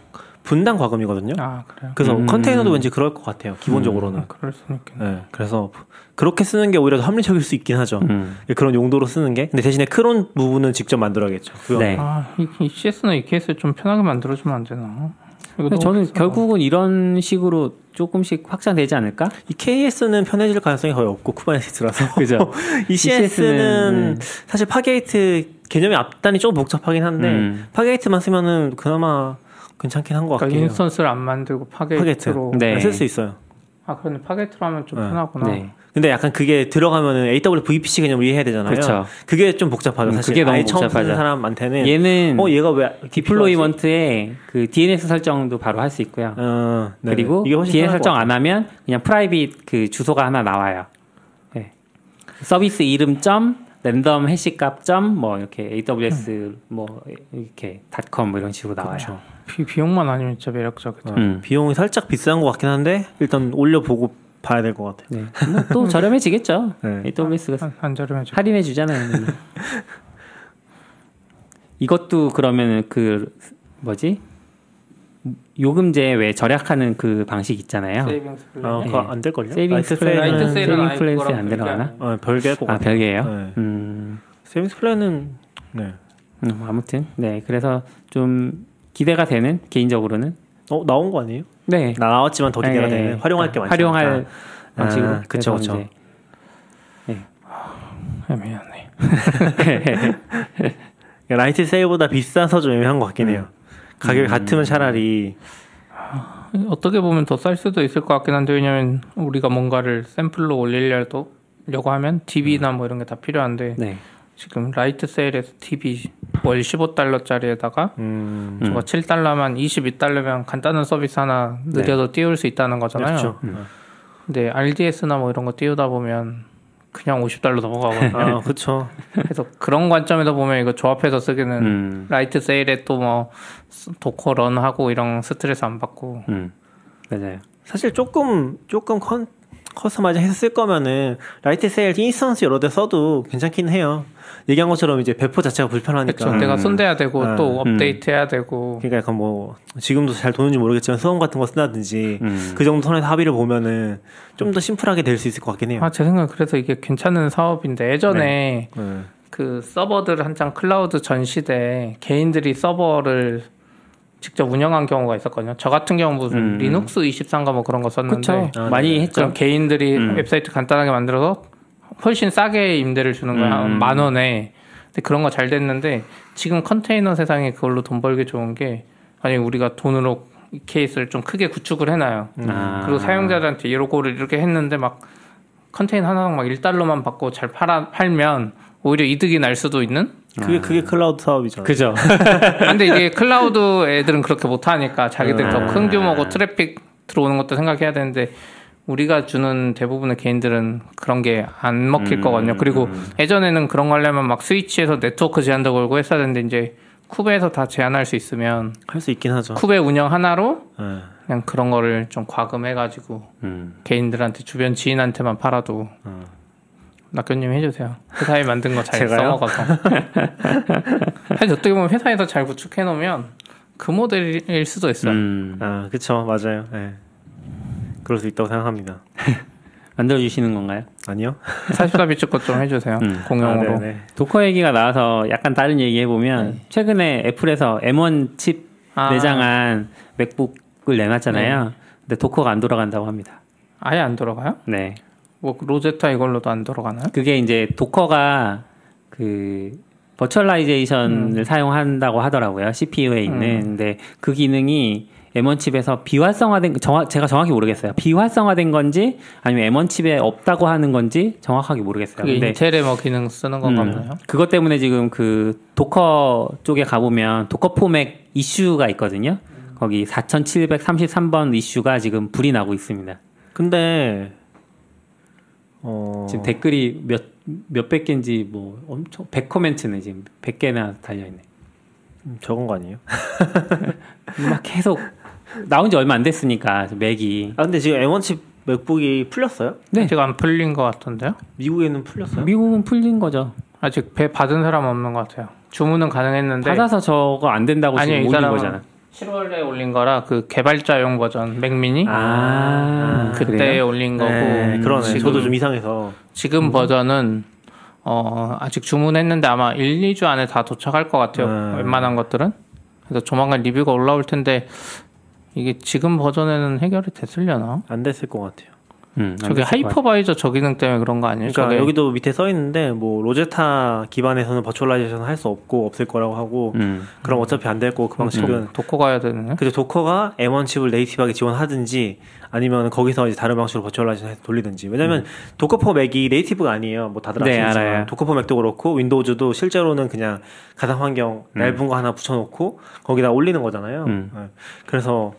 분당 과금이거든요. 아, 그래요? 그래서 음. 컨테이너도 왠지 그럴 것 같아요. 기본적으로는. 아, 그럴 수는 있겠네. 네. 그래서 그렇게 쓰는 게 오히려 더 합리적일 수 있긴 하죠. 음. 그런 용도로 쓰는 게. 근데 대신에 cron 부분은 직접 만들어야겠죠. 그거. 네. 아, 이, ECS나 EKS를 좀 편하게 만들어주면 안 되나? 저는. 결국은 이런 식으로 조금씩 확장되지 않을까? EKS는 편해질 가능성이 거의 없고 Kubernetes라서. 그죠. 이 CS는 음. 사실 Fargate 개념의 앞단이 조금 복잡하긴 한데 음. Fargate만 쓰면은 그나마 괜찮긴 한것 그러니까 같긴 해요. instance를 안 만들고 Fargate로. 네. 네. 쓸수 있어요. 아, 그런데 Fargate로 하면 좀 네. 편하구나. 네. 근데 약간 그게 들어가면은 awsvpc 개념을 이해해야 되잖아요. 그렇죠. 게좀 복잡하죠. 음, 사실 그게 너무 아예 처음 복잡하죠. 쓰는 사람한테는 얘는 어 얘가 왜 deployment에 그 DNS 설정도 바로 할 수 있고요. 어. 그리고 이게 훨씬 DNS 설정 것안 하면 그냥 private 그 주소가 하나 나와요. 네. 서비스 이름 점 랜덤 hash 값 점뭐 이렇게 AWS 뭐 이렇게 닷컴 뭐 이런 식으로 나와요. 그렇죠. 비, 비용만 아니면 진짜 매력적이다. 같아요. 음. 어, 비용이 살짝 비싼 것 같긴 한데 일단 올려보고 봐야 될 것 같아요. 네. 뭐 또 저렴해지겠죠. 네. AWS가 한, 한 저렴해 줘. 할인해 주잖아요. 이것도 그러면 그 뭐지? 요금제 왜 절약하는 그 방식 있잖아요. 어, 네. 그거 안 될걸요? 세이빙스 플랜은 세이빙 그거랑 안 들어가나? 어, 별개일 것아 같아요. 별개예요? 네. 음, Savings Plan은 네. 음, 아무튼 네 그래서 좀 기대가 되는 개인적으로는 어 나온 거 아니에요? 네나 나왔지만 더 기대가 예, 되는 예. 활용할 게 많죠. 활용할 방식으로 아, 그쵸, 그쵸. 이제 애매하네. Lightsail보다 비싸서 좀 애매한 것 같긴 해요. 가격이 음. 같으면 차라리 어떻게 보면 더 쌀 수도 있을 것 같긴 한데 왜냐면 우리가 뭔가를 샘플로 올리려고 려고 하면 DB나 뭐 이런 게 다 필요한데 네 지금 Lightsail에서 DB 월 15달러짜리에다가 음, 저거 7달러만 22달러면 간단한 서비스 하나 느려도 띄울 수 있다는 거잖아요. 그렇죠. 근데 RDS나 뭐 이런 거 띄우다 보면 그냥 50달러 넘어가거든요. 아, 그렇죠. 그래서 그런 관점에서 보면 이거 조합해서 쓰기는 음, Lightsail에 또 뭐 Docker run하고 이런 스트레스 안 받고 음. 맞아요. 사실 조금 조금 cus, customize 해서 쓸 거면은 Lightsail instance 여러 대 써도 괜찮긴 해요. 얘기한 것처럼 이제 배포 자체가 불편하니까. 그렇죠. 내가 손대야 되고 음. 또 업데이트해야 되고 그러니까 약간 뭐 지금도 잘 도는지 모르겠지만 Swarm 같은 거 쓴다든지 음. 그 정도 선에서 합의를 보면은 좀 더 심플하게 될 수 있을 것 같긴 해요. 아, 제 생각에 그래서 이게 괜찮은 사업인데 예전에 네. 그 서버들 한창 클라우드 전시대 개인들이 서버를 직접 운영한 경우가 있었거든요. 저 같은 경우 무슨 음. 리눅스 23가 뭐 그런 거 썼는데 그쵸. 아, 많이 네. 했죠. 그럼 개인들이 음. 웹사이트 간단하게 만들어서 훨씬 싸게 임대를 주는 거야. 음. 만 원에. 근데 그런 거 잘 됐는데 지금 컨테이너 세상에 그걸로 돈 벌기 좋은 게 만약에 우리가 돈으로 EKS를 좀 크게 구축을 해놔요. 아. 그리고 사용자들한테 이러고를 이렇게 했는데 막 컨테이너 하나당 막 1달러만 받고 잘 팔아, 팔면 오히려 이득이 날 수도 있는? 그게 그게 클라우드 사업이죠. 그죠. 근데 이게 클라우드 애들은 그렇게 못하니까 자기들 더 큰 규모고 트래픽 들어오는 것도 생각해야 되는데 우리가 주는 대부분의 개인들은 그런 게 안 먹힐 음, 거거든요. 그리고 음. 예전에는 그런 거 하려면 막 스위치에서 네트워크 제한도 걸고 했어야 되는데 이제 쿠베에서 다 제한할 수 있으면 할 수 있긴 하죠. 쿠베 운영 하나로 네. 그냥 그런 거를 좀 과금해가지고 음. 개인들한테 주변 지인한테만 팔아도 어. 낙교님 해주세요. 회사에 만든 거 잘? 써먹어서. 사실 어떻게 보면 회사에서 잘 구축해 놓으면 그 모델일 수도 있어요. 음. 아, 그쵸, 맞아요. 네. 그럴 수 있다고 생각합니다. 만들어 주시는 건가요? 아니요? 44비트 것좀 해주세요. 음. 공용으로. 아, 네네. Docker 얘기가 나와서 약간 다른 얘기 해보면 최근에 애플에서 M1 칩 네. 아. 내장한 맥북을 내놨잖아요. 근데 Docker가 안 돌아간다고 합니다. 아예 안 돌아가요? 네. 뭐 로제타 이걸로도 안 돌아가나요? 그게 이제 도커가 그 버추얼라이제이션을 사용한다고 하더라고요. CPU에 있는. 근데 그 기능이 M1 칩에서 비활성화된 정확 제가 정확히 모르겠어요. 비활성화된 건지 아니면 M1 칩에 없다고 하는 건지 정확하게 모르겠어요. 그게 근데 인텔의 뭐 기능 쓰는 건가 음, 보네요. 그것 때문에 지금 그 Docker 쪽에 가 보면 Docker for Mac 이슈가 있거든요. 거기 4733번 이슈가 지금 불이 나고 있습니다. 근데, 어. 지금 댓글이 몇, 몇백 개인지 뭐 엄청 100코멘트네 지금 100개나 달려 있네. 음, 적은 거 아니에요? 막 계속 나온 지 얼마 안 됐으니까 맥이. 아, 근데 지금 M1 칩 맥북이 풀렸어요? 네. 아직 안 풀린 것 같던데요? 미국에는 풀렸어요? 미국은 풀린 거죠. 아직 배 받은 사람 없는 것 같아요. 주문은 가능했는데 받아서 저거 안 된다고 아니요, 지금 이 올린 거잖아. 7월에 올린 거라 그 개발자용 버전 맥미니 아, 그때 그래요? 올린 거고 네, 그러네. 지금 저도 좀 이상해서. 지금 버전은 어, 아직 주문했는데 아마 1, 2주 안에 다 도착할 것 같아요. 음. 웬만한 것들은. 그래서 조만간 리뷰가 올라올 텐데 이게 지금 버전에는 해결이 됐으려나? 안 됐을 것 같아요. 음, 안 저게. hypervisor 저 기능 때문에 그런 거 아니에요? 그러니까 저게 여기도 밑에 써 있는데 뭐 로제타 기반에서는 virtualization 할 수 없고 없을 거라고 하고 음. 그럼 어차피 안 될 거고 그 방식은 Docker 가야 되는 그래서 도커가 M1 칩을 네이티브하게 지원하든지 아니면 거기서 이제 다른 방식으로 virtualization 해서 돌리든지 왜냐면 Docker for Mac이 native가 아니에요 뭐 다들 네, 아시지만 알아요. Docker for Mac도 그렇고 Windows도 실제로는 그냥 가상 환경 음. 얇은 거 하나 붙여놓고 거기다 올리는 거잖아요 음. 네. 그래서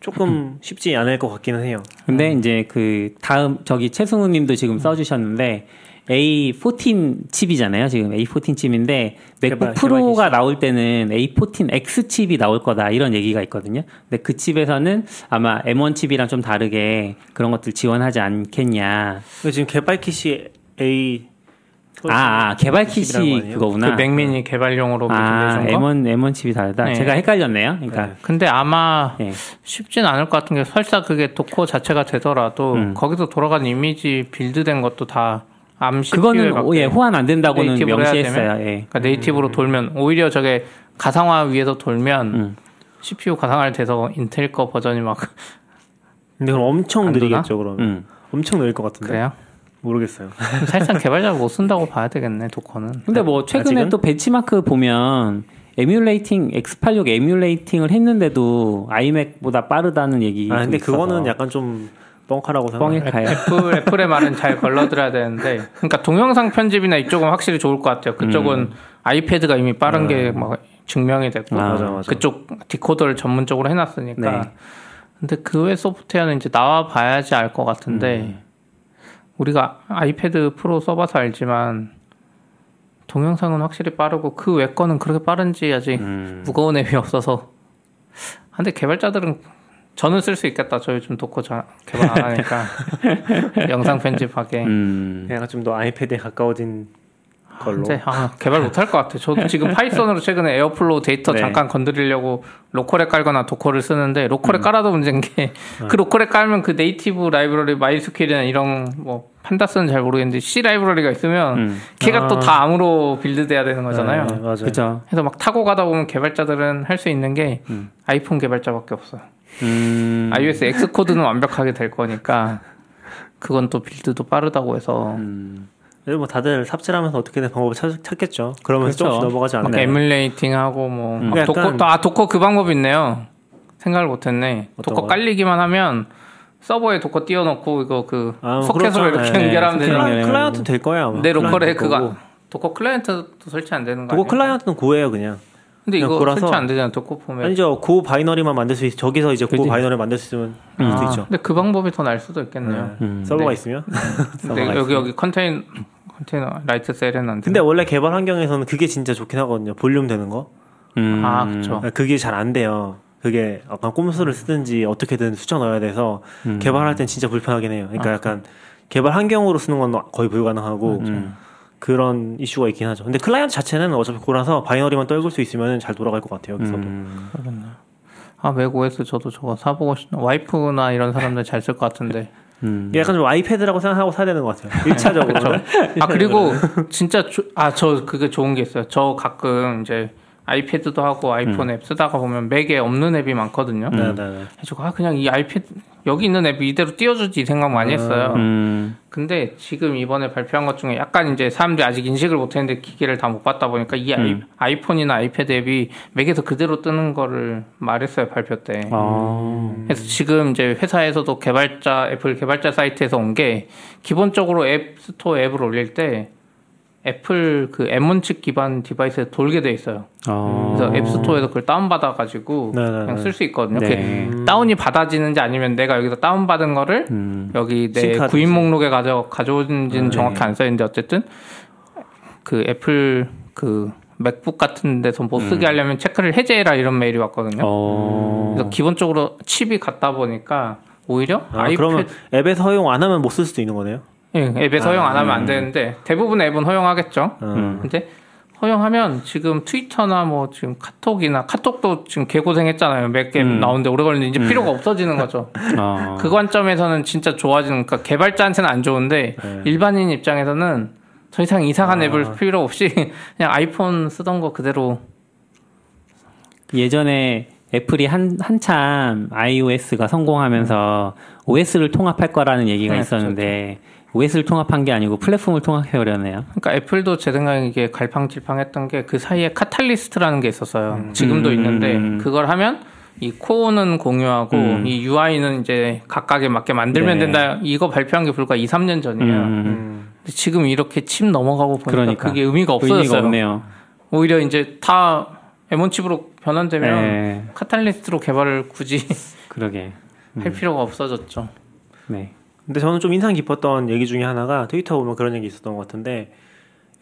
조금 쉽지 않을 것 같기는 해요 근데 이제 그 다음 저기 최승우님도 지금 써주셨는데 A14 칩이잖아요. 지금 A14 칩인데 맥북 개발- 프로가 나올 때는 A14X 칩이 나올 거다 이런 얘기가 있거든요. 근데 그 칩에서는 아마 M1 칩이랑 좀 다르게 그런 것들 지원하지 않겠냐. 지금 개발 kit이 A 아, 아 개발 kit이 아니에요? 그거구나. 그 맥미니 개발용으로 아, 내준 거. M1 M1 칩이 다르다. 네. 제가 헷갈렸네요. 그러니까 네. 근데 아마 예. 쉽진 않을 것 같은 게 설사 그게 Docker 자체가 되더라도 음. 거기서 돌아간 이미지 빌드된 것도 다 ARM CPU에 그거는 갖고 예, 호환 안 된다고는 명시했어요. 예. 그러니까 native로 돌면 오히려 저게 가상화 위에서 돌면 음. CPU 가상화를 돼서 인텔 거 버전이 막 근데 그럼 엄청 안 느리겠죠 그러면 음. 엄청 느릴 것 같은데 그래요? 모르겠어요 사실상 개발자가 못 쓴다고 봐야 되겠네 Docker는. 근데 뭐 최근에 아직은? 또 벤치마크 보면 에뮬레이팅 X86 에뮬레이팅을 했는데도 아이맥보다 빠르다는 얘기. 아 근데 그거는 약간 좀 뻥카라고 생각해요. 가요. 애플 애플의 말은 잘 걸러들어야 되는데, 그러니까 동영상 편집이나 이쪽은 확실히 좋을 것 같아요. 그쪽은 아이패드가 이미 빠른 게막 증명이 됐고, 아, 맞아, 맞아. 그쪽 디코더를 전문적으로 해놨으니까. 네. 근데 그 외 소프트웨어는 이제 나와 봐야지 알 것 같은데, 우리가 아이패드 프로 써봐서 알지만 동영상은 확실히 빠르고 그 외 거는 그렇게 빠른지 아직 음. 무거운 앱이 없어서. 근데 개발자들은 저는 쓸 수 있겠다. 저 요즘 Docker 잘 개발 안 하니까 영상 편집하게. 음. 약간 좀더 아이패드에 가까워진 걸로. 이제 아, 개발 못할 것 같아. 저도 지금 Python으로 최근에 Airflow 데이터 네. 잠깐 건드리려고 local에 깔거나 Docker를 쓰는데 local에 깔아도 문제인 게 그 local에 깔면 그 native library MySQL이나 이런 뭐 pandas는 잘 모르겠는데 C library가 있으면 음. 걔가 또 아. 다 ARM으로 빌드돼야 되는 거잖아요. 네, 맞아요. 그죠. 그래서 막 타고 가다 보면 개발자들은 할 수 있는 게 아이폰 개발자밖에 없어요. 음. iOS Xcode는 완벽하게 될 거니까 그건 또 빌드도 빠르다고 해서 음. 뭐 다들 삽질하면서 어떻게든 방법을 찾, 찾겠죠. 그러면서 그렇죠. 조금씩 넘어가지 막 않나요? emulating 하고 뭐 음. 막 약간- Docker 또, 아 Docker 그 방법 있네요. 생각을 못했네. 거요? 깔리기만 하면 서버에 Docker 띄워놓고 이거 그 아, 소켓으로 그렇죠. 이렇게 네. 연결하면 소켓 되잖아. 연결. 클라이언트 될 거야. 아마. 내 local에 클라이언트 그거. Docker 클라이언트도 설치 안 되는 거 그거 아니에요? 클라이언트는 Go예요 그냥. 근데 이거 Go라서- 설치 안 되잖아. 도커 폼에. 아니죠. Go binary만 만들 수 있. 저기서 이제 고 그지. binary 만들 수 있으면 할 수도 아, 있죠. 근데 그 방법이 더 나을 수도 있겠네요. 네. 음. 서버가 네. 있으면. 근데 여기 여기 컨테이너 컨테이너 write 안 돼. 근데 원래 개발 환경에서는 그게 진짜 좋긴 하거든요. 볼륨 되는 거. 음. 아 그렇죠. 그게 잘 안 돼요. 그게 약간 꼼수를 쓰든지 어떻게든 수정 넣어야 돼서 음. 개발할 땐 진짜 불편하긴 해요. 그러니까 약간 개발 환경으로 쓰는 건 거의 불가능하고 음. 그런 이슈가 있긴 하죠. 근데 클라이언트 자체는 어차피 Go라서 binary만 떨굴 수 있으면 잘 돌아갈 것 같아요. 여기서도. 음. 아 맥OS 저도 저거 사보고 싶. 와이프나 이런 사람들 잘 쓸 것 같은데. 음. 약간 좀 아이패드라고 생각하고 사야 되는 것 같아요. 1차적으로. 아 그리고 진짜 아저 그게 좋은 게 있어요. 저 가끔 이제 아이패드도 하고 아이폰 앱 쓰다가 보면 맥에 없는 앱이 많거든요. 네, 네, 네. 그래서 아 그냥 이 아이패드 여기 있는 앱 이대로 띄워주지 이 생각 많이 했어요. 음. 근데 지금 이번에 발표한 것 중에 약간 이제 사람들이 아직 인식을 못했는데 기계를 다 못 봤다 보니까 이 아이, 아이 폰이나 아이패드 앱이 맥에서 그대로 뜨는 거를 말했어요 발표 때. 아. 그래서 지금 이제 회사에서도 개발자 애플 개발자 사이트에서 온 게 기본적으로 앱 스토어 앱을 올릴 때 애플 그 M1 칩 기반 device에 돌게 돼 있어요. 어. 그래서 앱 스토어에서 그걸 다운 받아 가지고 네, 네, 그냥 네. 쓸수 있거든요. 네. 다운이 받아지는지 아니면 내가 여기서 다운 받은 거를 음. 여기 내 sync하듯이. 구입 목록에 가져 가져온지는 네. 정확히 안써 있는데 어쨌든 그 애플 그 맥북 같은 데서 못 쓰게 하려면 체크를 해제해라 이런 메일이 왔거든요. 음. 어. 그래서 기본적으로 칩이 같다 보니까 오히려 아, 아이패드 그러면 앱에서 허용 안 하면 못 쓸 수도 있는 거네요. 예, 앱에서 허용 안 하면 안 되는데 대부분 앱은 허용하겠죠. 음. 근데 허용하면 지금 트위터나 뭐 지금 카톡이나 카톡도 지금 개고생했잖아요. 몇개 음. 나오는데 오래 걸리는데 이제 필요가 없어지는 거죠. 어. 그 관점에서는 진짜 좋아지는 그러니까 개발자한테는 안 좋은데 네. 일반인 입장에서는 더 이상 이상한 아. 앱을 필요 없이 그냥 아이폰 쓰던 거 그대로 예전에 애플이 한 한참 iOS가 성공하면서 OS를 통합할 거라는 얘기가 네, 있었는데 OS를 통합한 게 아니고 플랫폼을 통합해 오려네요. 그러니까 애플도 제 생각에 이게 갈팡질팡했던 게 그 사이에 카탈리스트라는 게 있었어요. 지금도 음. 있는데 그걸 하면 이 코어는 공유하고 음. 이 UI는 이제 각각에 맞게 만들면 네. 된다. 이거 발표한 게 불과 2, 3년 전이에요. 음. 근데 지금 이렇게 칩 넘어가고 보니까 그러니까. 그게 의미가 의미가 없어졌어요. 없네요. 오히려 이제 다 M1 칩으로 변환되면 네. Catalyst로 개발을 굳이 그러게. 할 필요가 없어졌죠. 네. 근데 저는 좀 인상 깊었던 얘기 중에 하나가 트위터 보면 그런 얘기 있었던 것 같은데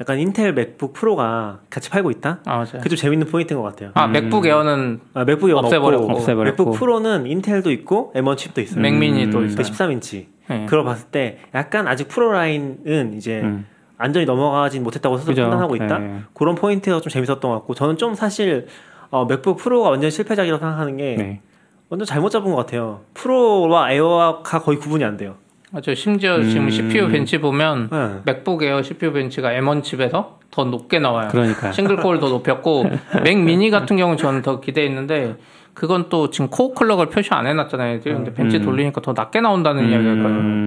약간 인텔 맥북 프로가 같이 팔고 있다? 아 맞아요. 그게 좀 재밌는 포인트인 것 같아요. 아 맥북 에어는 아, 맥북이 없애버렸고. 없고, 없애버렸고. 맥북 프로는 인텔도 있고 M1 칩도 있어요. 맥미니도 음. 있어요. 13인치. 네. 그걸 봤을 때 약간 아직 프로 라인은 이제 음. 완전히 넘어가진 못했다고 스스로. 판단하고 있다. 네. 그런 포인트가 좀 재밌었던 것 같고 저는 좀 사실 어, 맥북 프로가 완전 실패작이라고 생각하는 게 네. 완전 잘못 잡은 것 같아요. 프로와 에어가 거의 구분이 안 돼요. 맞아요. 심지어 지금 음. CPU 벤치 보면 네. 맥북 에어 CPU 벤치가 M1 칩에서 더 높게 나와요. 그러니까. single core를 더 높였고 맥 미니 같은 경우는 저는 더 기대했는데 그건 또 지금 코어 clock을 표시 안 해놨잖아요. 근데 벤치 음. 돌리니까 더 낮게 나온다는 음.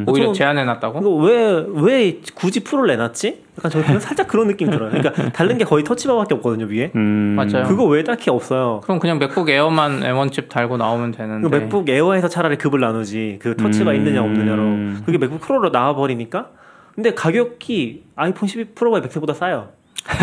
이야기가 오히려 좀- 제한해놨다고. 이거 왜, 왜 굳이 프로를 내놨지? 약간 저는 살짝 그런 느낌 들어요. 그러니까 다른 게 거의 터치바밖에 없거든요, 위에. 음. 맞아요. 그거 왜 딱히 없어요? 그럼 그냥 맥북 에어만 M1 칩 달고 나오면 되는데. 그 맥북 에어에서 차라리 급을 나누지. 그 터치가 음. 있느냐 없느냐로. 그게 맥북 프로로 나와 버리니까. 근데 가격이 아이폰 12 프로가 맥스보다 싸요.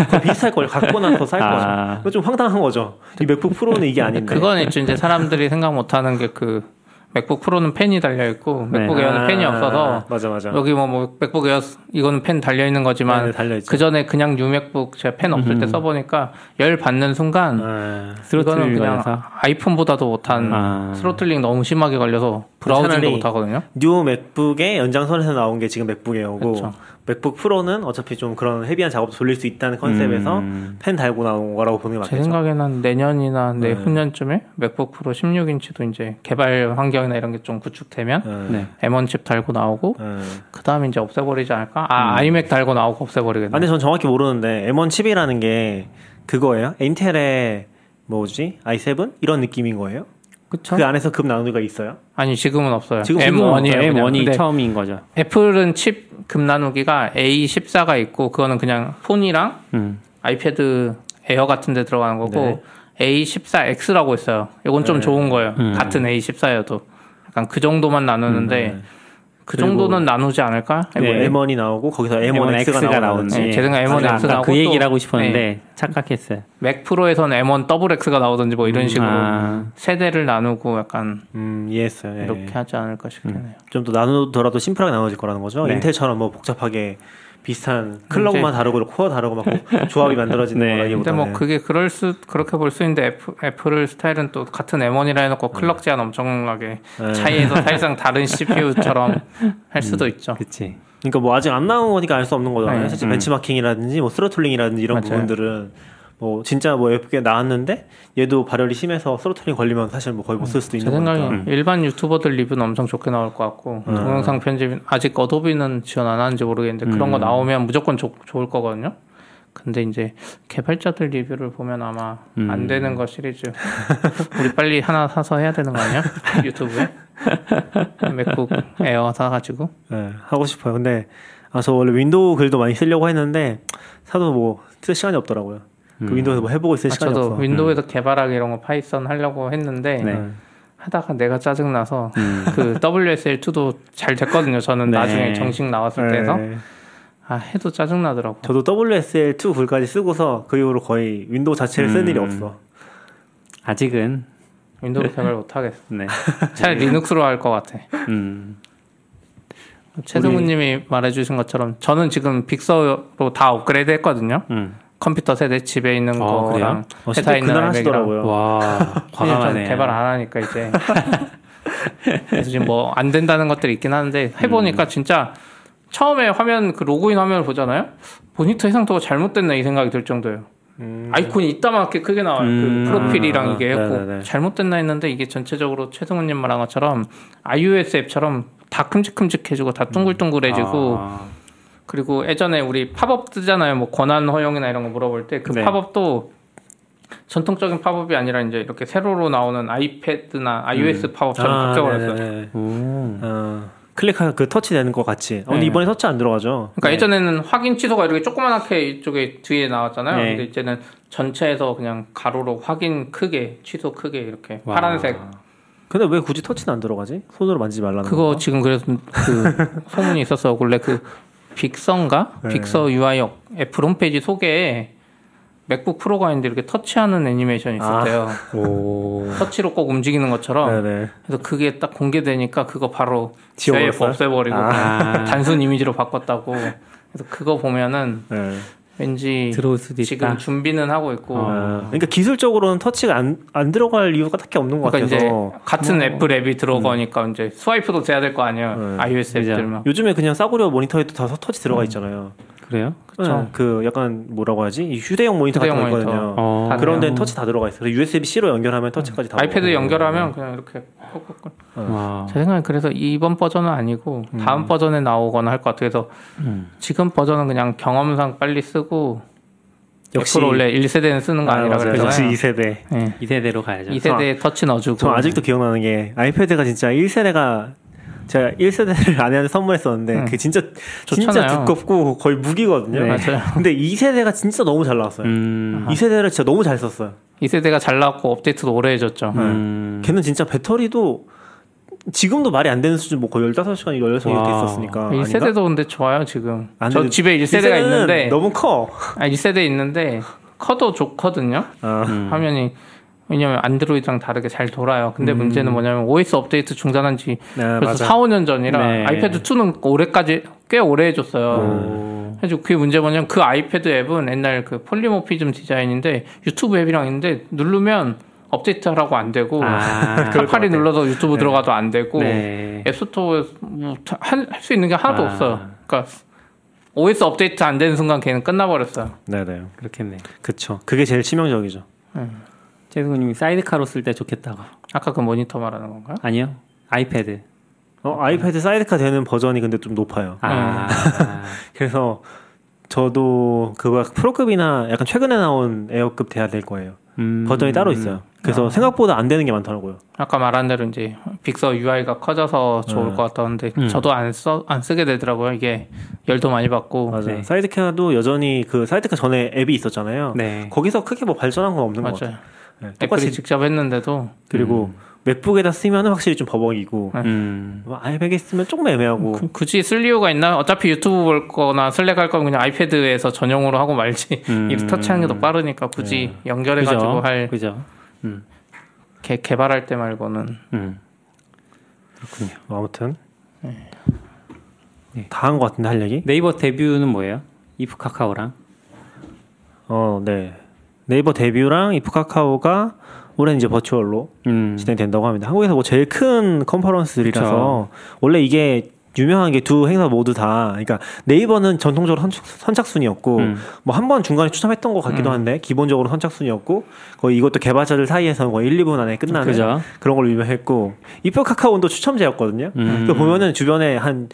거의 비슷할 걸 갖고 나서 더쌀 거죠. 아. 이거 좀 황당한 거죠. 이 맥북 프로는 이게 아닌데. 그건 이제 사람들이 생각 못하는 게 그 맥북 프로는 팬이 달려 있고 네. 맥북 에어는 팬이 없어서 맞아 맞아. 여기 뭐, 뭐 맥북 에어 이거는 팬 달려 있는 거지만 네. 그 전에 그냥 뉴 맥북 제가 팬 없을 때 써보니까 열 받는 순간 아, 스로틀 이거는 그냥 걸려서 아이폰보다도 못한 아. throttling 너무 심하게 걸려서 browsing도 못하거든요. 뉴 맥북의 연장선에서 나온 게 지금 맥북 에어고 그쵸. 맥북 프로는 어차피 좀 그런 heavy한 작업도 돌릴 수 있다는 컨셉에서 음. 팬 달고 나온 거라고 보는 게제 맞겠죠. 생각에는 내년이나 네. 내후년쯤에 맥북 프로 16인치도 이제 개발 환경이나 이런 게 좀 구축되면 네. 네. M1 칩 달고 나오고 네. 그 다음에 이제 없애버리지 않을까? 아 아이맥 달고 나오고 없애버리겠네. 아, 근데 전 정확히 모르는데 M1 칩이라는 게 그거예요? 인텔의 뭐지? i7 이런 느낌인 거예요? 그쵸? 그 안에서 급 나누기가 있어요? 아니 지금은 없어요. 지금 M1이에요. M1이 근데 처음인 거죠. 애플은 칩 급 나누기가 A14가 있고 그거는 그냥 폰이랑 음. 아이패드 에어 같은 데 들어가는 거고 A14X라고 있어요. 이건 좀 네. 좋은 거예요. 음. 같은 A14여도 약간 그 정도만 나누는데 네. 그 정도는 나누지 않을까? 네. M1이 나오고 거기서 M1X가 M1X가 나오는 나오는지. 네, 제 생각에 M1X 아까 나오고 그 얘기를 또- 하고 싶었는데 착각했어요. 맥 프로에서는 M1 double X가 나오든지 뭐 이런 식으로 아. 세대를 나누고 약간 음, 이해했어요. 예. 이렇게 하지 않을까 싶네요. 좀 더 나누더라도 심플하게 나눠질 거라는 거죠. 네. 인텔처럼 뭐 복잡하게 비슷한 clock만 다르고 코어 다르고 막 조합이 만들어지는 네. 근데 거라기보다는 뭐 그게 그럴 수 그렇게 볼 수 있는데 애플, 애플 스타일은 또 같은 M1이라 해놓고 clock 제한 엄청나게 네. 차이에서 사실상 다른 CPU처럼 할 수도 있죠. 그치. 그러니까 뭐 아직 안 나온 거니까 알 수 없는 거잖아요. 네. 사실 음. 벤치마킹이라든지 뭐 throttling이라든지 이런 맞아요. 부분들은 뭐 진짜 뭐 예쁘게 나왔는데 얘도 발열이 심해서 throttling 걸리면 사실 뭐 거의 못 쓸 수도 제 있는 생각에 거니까. 음. 일반 유튜버들 리뷰는 엄청 좋게 나올 것 같고 음. 동영상 편집 아직 어도비는 지원 안 하는지 모르겠는데 그런 거 음. 나오면 무조건 좋- 좋을 거거든요. 근데 이제 개발자들 리뷰를 보면 아마 음. 안 되는 거 시리즈 우리 빨리 하나 사서 해야 되는 거 아니야? 유튜브에 맥북 에어 사가지고 네, 하고 싶어요. 근데 아 저 원래 윈도우 글도 많이 쓰려고 했는데 사도 뭐 쓸 시간이 없더라고요. 그 음. 윈도우에서 뭐 해보고 있을 아, 시간이 저도 없어. 윈도우에서 개발하기 이런 거 Python 하려고 했는데 네. 하다가 내가 짜증 나서 음. 그 WSL2도 잘 됐거든요. 저는 네. 나중에 정식 나왔을 네. 때에서 아 해도 짜증 나더라고. 저도 WSL2 글까지 쓰고서 그 이후로 거의 윈도우 자체를 쓴 음. 일이 없어. 아직은 윈도우 개발 못 하겠어. 네. 차라리 리눅스로 할 것 같아. 음. 최승우님이 말해주신 것처럼 저는 지금 Big Sur로 다 업그레이드 했거든요. 음. 컴퓨터 세대 집에 있는 어, 거랑? 어, 회사에 진짜 있는 하시더라고요. 와, 전 과감하네. 개발 안 하니까 이제 그래서 지금 뭐 안 된다는 것들이 있긴 하는데 해보니까 진짜 처음에 화면 그 로그인 화면을 보잖아요. 모니터 해상도가 잘못됐나 이 생각이 들 정도예요. 음. 아이콘이 이따만하게 크게 나와요. 음. 그 프로필이랑 아, 이게 했고 네네네. 잘못됐나 했는데 이게 전체적으로 최승우님 말한 것처럼 iOS 앱처럼 다 큼직큼직해지고 다 둥글둥글해지고 아, 그리고 예전에 우리 팝업 뜨잖아요. 뭐 권한 허용이나 이런 거 물어볼 때그 네. 팝업도 전통적인 팝업이 아니라 이제 이렇게 세로로 나오는 아이패드나 iOS 팝업처럼 아, 바뀌어버렸어요. 네네네. 오. 어, 클릭하면 그 터치 되는 것 같이. 어, 근데 네. 이번에 터치 안 들어가죠. 그러니까 네. 예전에는 확인 취소가 이렇게 조그만하게 이쪽에 뒤에 나왔잖아요. 네. 근데 이제는 전체에서 그냥 가로로 확인 크게 취소 크게 이렇게 와. 파란색 근데 왜 굳이 터치는 안 들어가지? 손으로 만지지 말라는 그거 건가? 지금 그래서 그 소문이 있었어. 원래 그 빅서인가? 네. 빅서 UI 애플 홈페이지 소개에 맥북 프로가 있는데 이렇게 터치하는 애니메이션이 있었대요. 오. 터치로 꼭 움직이는 것처럼. 네네. 그래서 그게 딱 공개되니까 그거 바로 지워버렸어요? 없애버리고 아. 단순 이미지로 바꿨다고. 그래서 그거 보면은 네. 왠지 들어올 수도 지금 있다. 준비는 하고 있고. 어. 아, 그러니까 기술적으로는 터치가 안, 안 들어갈 이유가 딱히 없는 것 그러니까 같아서 이제 같은 애플 앱이 들어가니까 이제 swipe도 돼야 될 거 아니에요. 네. iOS. 앱들만. 요즘에 그냥 싸구려 모니터에도 다 터치 들어가 있잖아요. 그래요? 그쵸. 네, 그 약간 뭐라고 하지? 이 휴대용 모니터 같은 거 휴대용 모니터. 있거든요. 어. 다 그런 돼요. 데는 터치 다 들어가 있어요. USB-C로 연결하면 터치까지 다 아이패드. 연결하면 그냥 이렇게 콕콕콕. 와. 제 생각엔 그래서 이번 버전은 아니고 다음 버전에 나오거나 할 것 같아요. 그래서 음. 지금 버전은 그냥 경험상 빨리 쓰고 역시 원래 1세대는 쓰는 거 아, 아니라 맞아요. 역시 그랬잖아요. 2세대. 네. 이 세대로 가야죠. 2세대에 터치 넣어주고 저 아직도 기억나는 게 아이패드가 진짜 1세대가 제가 1세대를 아내한테 선물했었는데 음. 그 진짜 진짜 좋잖아요. 두껍고 거의 무기거든요. 네. 맞아요. 근데 2세대가 진짜 너무 잘 나왔어요. 음. 2세대를 진짜 너무 잘 썼어요. 2세대가 잘 나왔고 업데이트도 오래 해줬죠. 음. 걔는 진짜 배터리도 지금도 말이 안 되는 수준 뭐 거의 15시간, 16시간 이렇게 와. 있었으니까. 아닌가? 1세대도 근데 좋아요 지금. 안저 돼. 집에 1세대가 1세대는 있는데 너무 커. 아 1세대 있는데 커도 좋거든요. 아, 음. 화면이 왜냐면 안드로이드랑 다르게 잘 돌아요. 근데 음. 문제는 뭐냐면 OS 업데이트 중단한 지 네, 벌써 맞아. 4, 5년 전이라 네. 아이패드 2는 올해까지 꽤 오래 해줬어요. 오. 그래서 그게 문제 뭐냐면 그 아이패드 앱은 옛날 그 polymorphism 디자인인데 유튜브 앱이랑 있는데 누르면 업데이트 하라고 안 되고 아, 사파리 눌러서 유튜브 들어가도 안 되고 네. 앱스토어에 뭐 할수 있는 게 하나도 아. 없어요. 그러니까 OS 업데이트 안 되는 순간 걔는 끝나버렸어요. 네네. 그렇겠네. 그쵸. 그게 제일 치명적이죠. 최승우님이 Sidecar로 쓸 때 좋겠다고. 아까 그 모니터 말하는 건가요? 아니요. 아이패드. 어, 아이패드 사이드카 되는 버전이 근데 좀 높아요. 아. 그래서 저도 그거 프로급이나 약간 최근에 나온 에어급 돼야 될 거예요. 음. 버전이 따로 있어요. 그래서 생각보다 안 되는 게 많더라고요. 아까 말한 대로 이제 Big Sur UI가 커져서 좋을 네. 것 같았는데 음. 저도 안 써 안 쓰게 되더라고요. 이게 열도 많이 받고 맞아요. 네. Sidecar도 여전히 그 사이드카 전에 앱이 있었잖아요. 네. 거기서 크게 뭐 발전한 건 없는 것 같아요. 맞아요. 네, 애플이 똑같이 직접 했는데도 그리고 맥북에다 쓰면은 확실히 좀 버벅이고 음. 뭐 아이맥에 쓰면 조금 애매하고 그- 굳이 쓸 이유가 있나? 어차피 유튜브 볼 거나 Slack 할 거면 그냥 아이패드에서 전용으로 하고 말지. 음. 이 터치하는 게 더 빠르니까 굳이 연결해 가지고 그죠? 할 그죠. 음. 개, 개발할 때 말고는 음. 뭐 아무튼 네. 다한 것 같은데 할 얘기? 네이버 데뷔는 뭐예요? 이프 카카오랑. 어, 네. 네이버 데뷔랑 이프카카오가 올해 이제 버추얼로 음. 진행된다고 합니다. 한국에서 뭐 제일 큰 컨퍼런스들이라서 원래 이게 유명한 게 두 행사 모두 다 그러니까 네이버는 전통적으로 선착, 선착순이었고 음. 뭐한 번 중간에 추첨했던 것 같기도 한데 기본적으로 선착순이었고 거의 이것도 개발자들 사이에서는 거의 1, 2분 안에 끝나는 그죠. 그런 걸로 유명했고 이프 카카오도 추첨제였거든요. 음. 그 보면은 주변에 한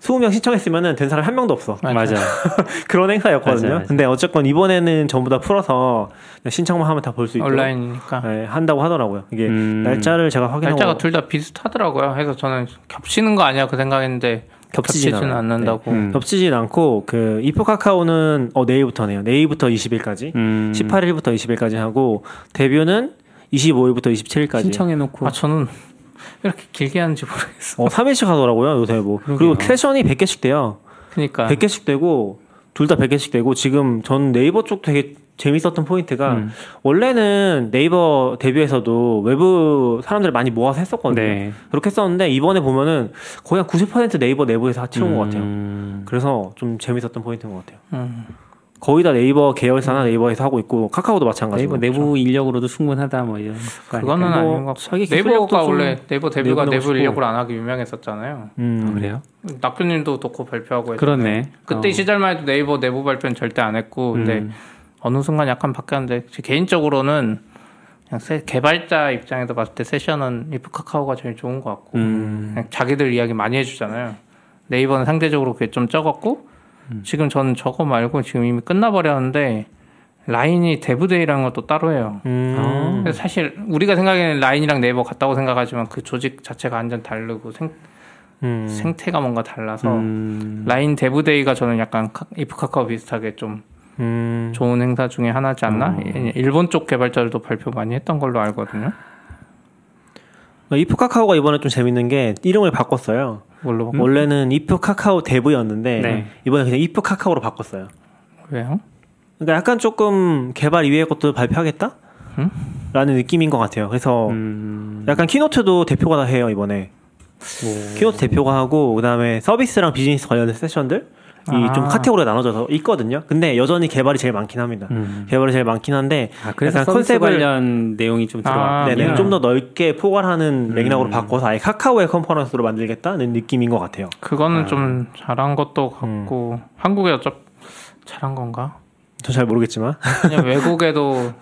20명 신청했으면은 된 사람 한 명도 없어. 맞아. 그런 행사였거든요. 맞아, 맞아. 근데 어쨌건 이번에는 전부 다 풀어서 신청만 하면 다 볼 수 있도록 온라인이니까 네, 한다고 하더라고요. 이게 음. 날짜를 제가 확인하고 날짜가 둘 다 비슷하더라고요. 그래서 저는 겹치는 거 아니야 그 생각했는데 겹치진 겹치지는 않아요. 않는다고. 음. 겹치진 않고 그 이프 카카오는 어 내일부터네요. 내일부터 20일까지, 음. 18일부터 20일까지 하고 데뷔는 25일부터 27일까지. 신청해 놓고. 아 저는 이렇게 길게 하는지 모르겠어. 어 3일씩 하더라고요 요새 뭐. 그리고. 세션이 100개씩 돼요. 그러니까 100개씩 되고 둘 다 100개씩 되고 지금 전 네이버 쪽 되게 재밌었던 포인트가 음. 원래는 네이버 데뷔에서도 외부 사람들을 많이 모아서 했었거든요. 네. 그렇게 했었는데 이번에 보면은 거의 한 90% 네이버 내부에서 채운 것 같아요. 음. 그래서 좀 재밌었던 포인트인 것 같아요. 음. 거의 다 네이버 계열사나 네이버에서 하고 있고 카카오도 마찬가지고. 네이버 내부 인력으로도 충분하다 뭐 이런. 거 그거는? 뭐 아닌 것 같고 네이버가 좀 원래 네이버 DEVIEW가 내부. 인력으로 안 하기 유명했었잖아요. 음. 아, 그래요? 낙표님도 Docker 발표하고. 그렇네. 그때 어. 시절만 해도 네이버 내부 발표는 절대 안 했고 근데 음. 어느 순간 약간 바뀌었는데 제 개인적으로는 그냥 세- 개발자 입장에서 봤을 때 세션은 if 카카오가 제일 좋은 것 같고 음. 그냥 자기들 이야기 많이 해주잖아요. 네이버는 상대적으로 그게 좀 적었고 음. 지금 저는 저거 말고 지금 이미 끝나버렸는데 라인이 DEV DAY라는 것도 따로 해요. 음. 아. 그래서 사실 우리가 생각에는 라인이랑 네이버 같다고 생각하지만 그 조직 자체가 완전 다르고 생, 음. 생태가 뭔가 달라서 음. 라인 DEV DAY가 저는 약간 카- if 카카오 비슷하게 좀 음. 좋은 행사 중에 하나지 않나? 어. 일본 쪽 개발자들도 발표 많이 했던 걸로 알거든요. if 카카오가 이번에 좀 재밌는 게 이름을 바꿨어요. 뭘로 음. 원래는 if 카카오 dev였는데 네. 이번에 그냥 if 카카오로 바꿨어요. 왜요? 그러니까 약간 조금 개발 이외의 것도 발표하겠다? 음? 라는 느낌인 것 같아요. 그래서 음. 약간 keynote도 대표가 다 해요 이번에. keynote 대표가 하고 그다음에 서비스랑 비즈니스 관련된 세션들 이 아. 좀 카테고리가 나눠져서 있거든요. 근데 여전히 개발이 제일 많긴 합니다. 음. 개발이 제일 많긴 한데 아, 그래서 컨셉을- 관련 내용이 좀 아, 들어왔군요. 네네, 좀 더 넓게 포괄하는 음. 맥락으로 바꿔서 아예 카카오의 컨퍼런스로 만들겠다는 느낌인 것 같아요. 그거는 아. 좀 잘한 것도 음. 같고 한국에 어차 잘한 건가? 저잘 모르겠지만. 그냥 외국에도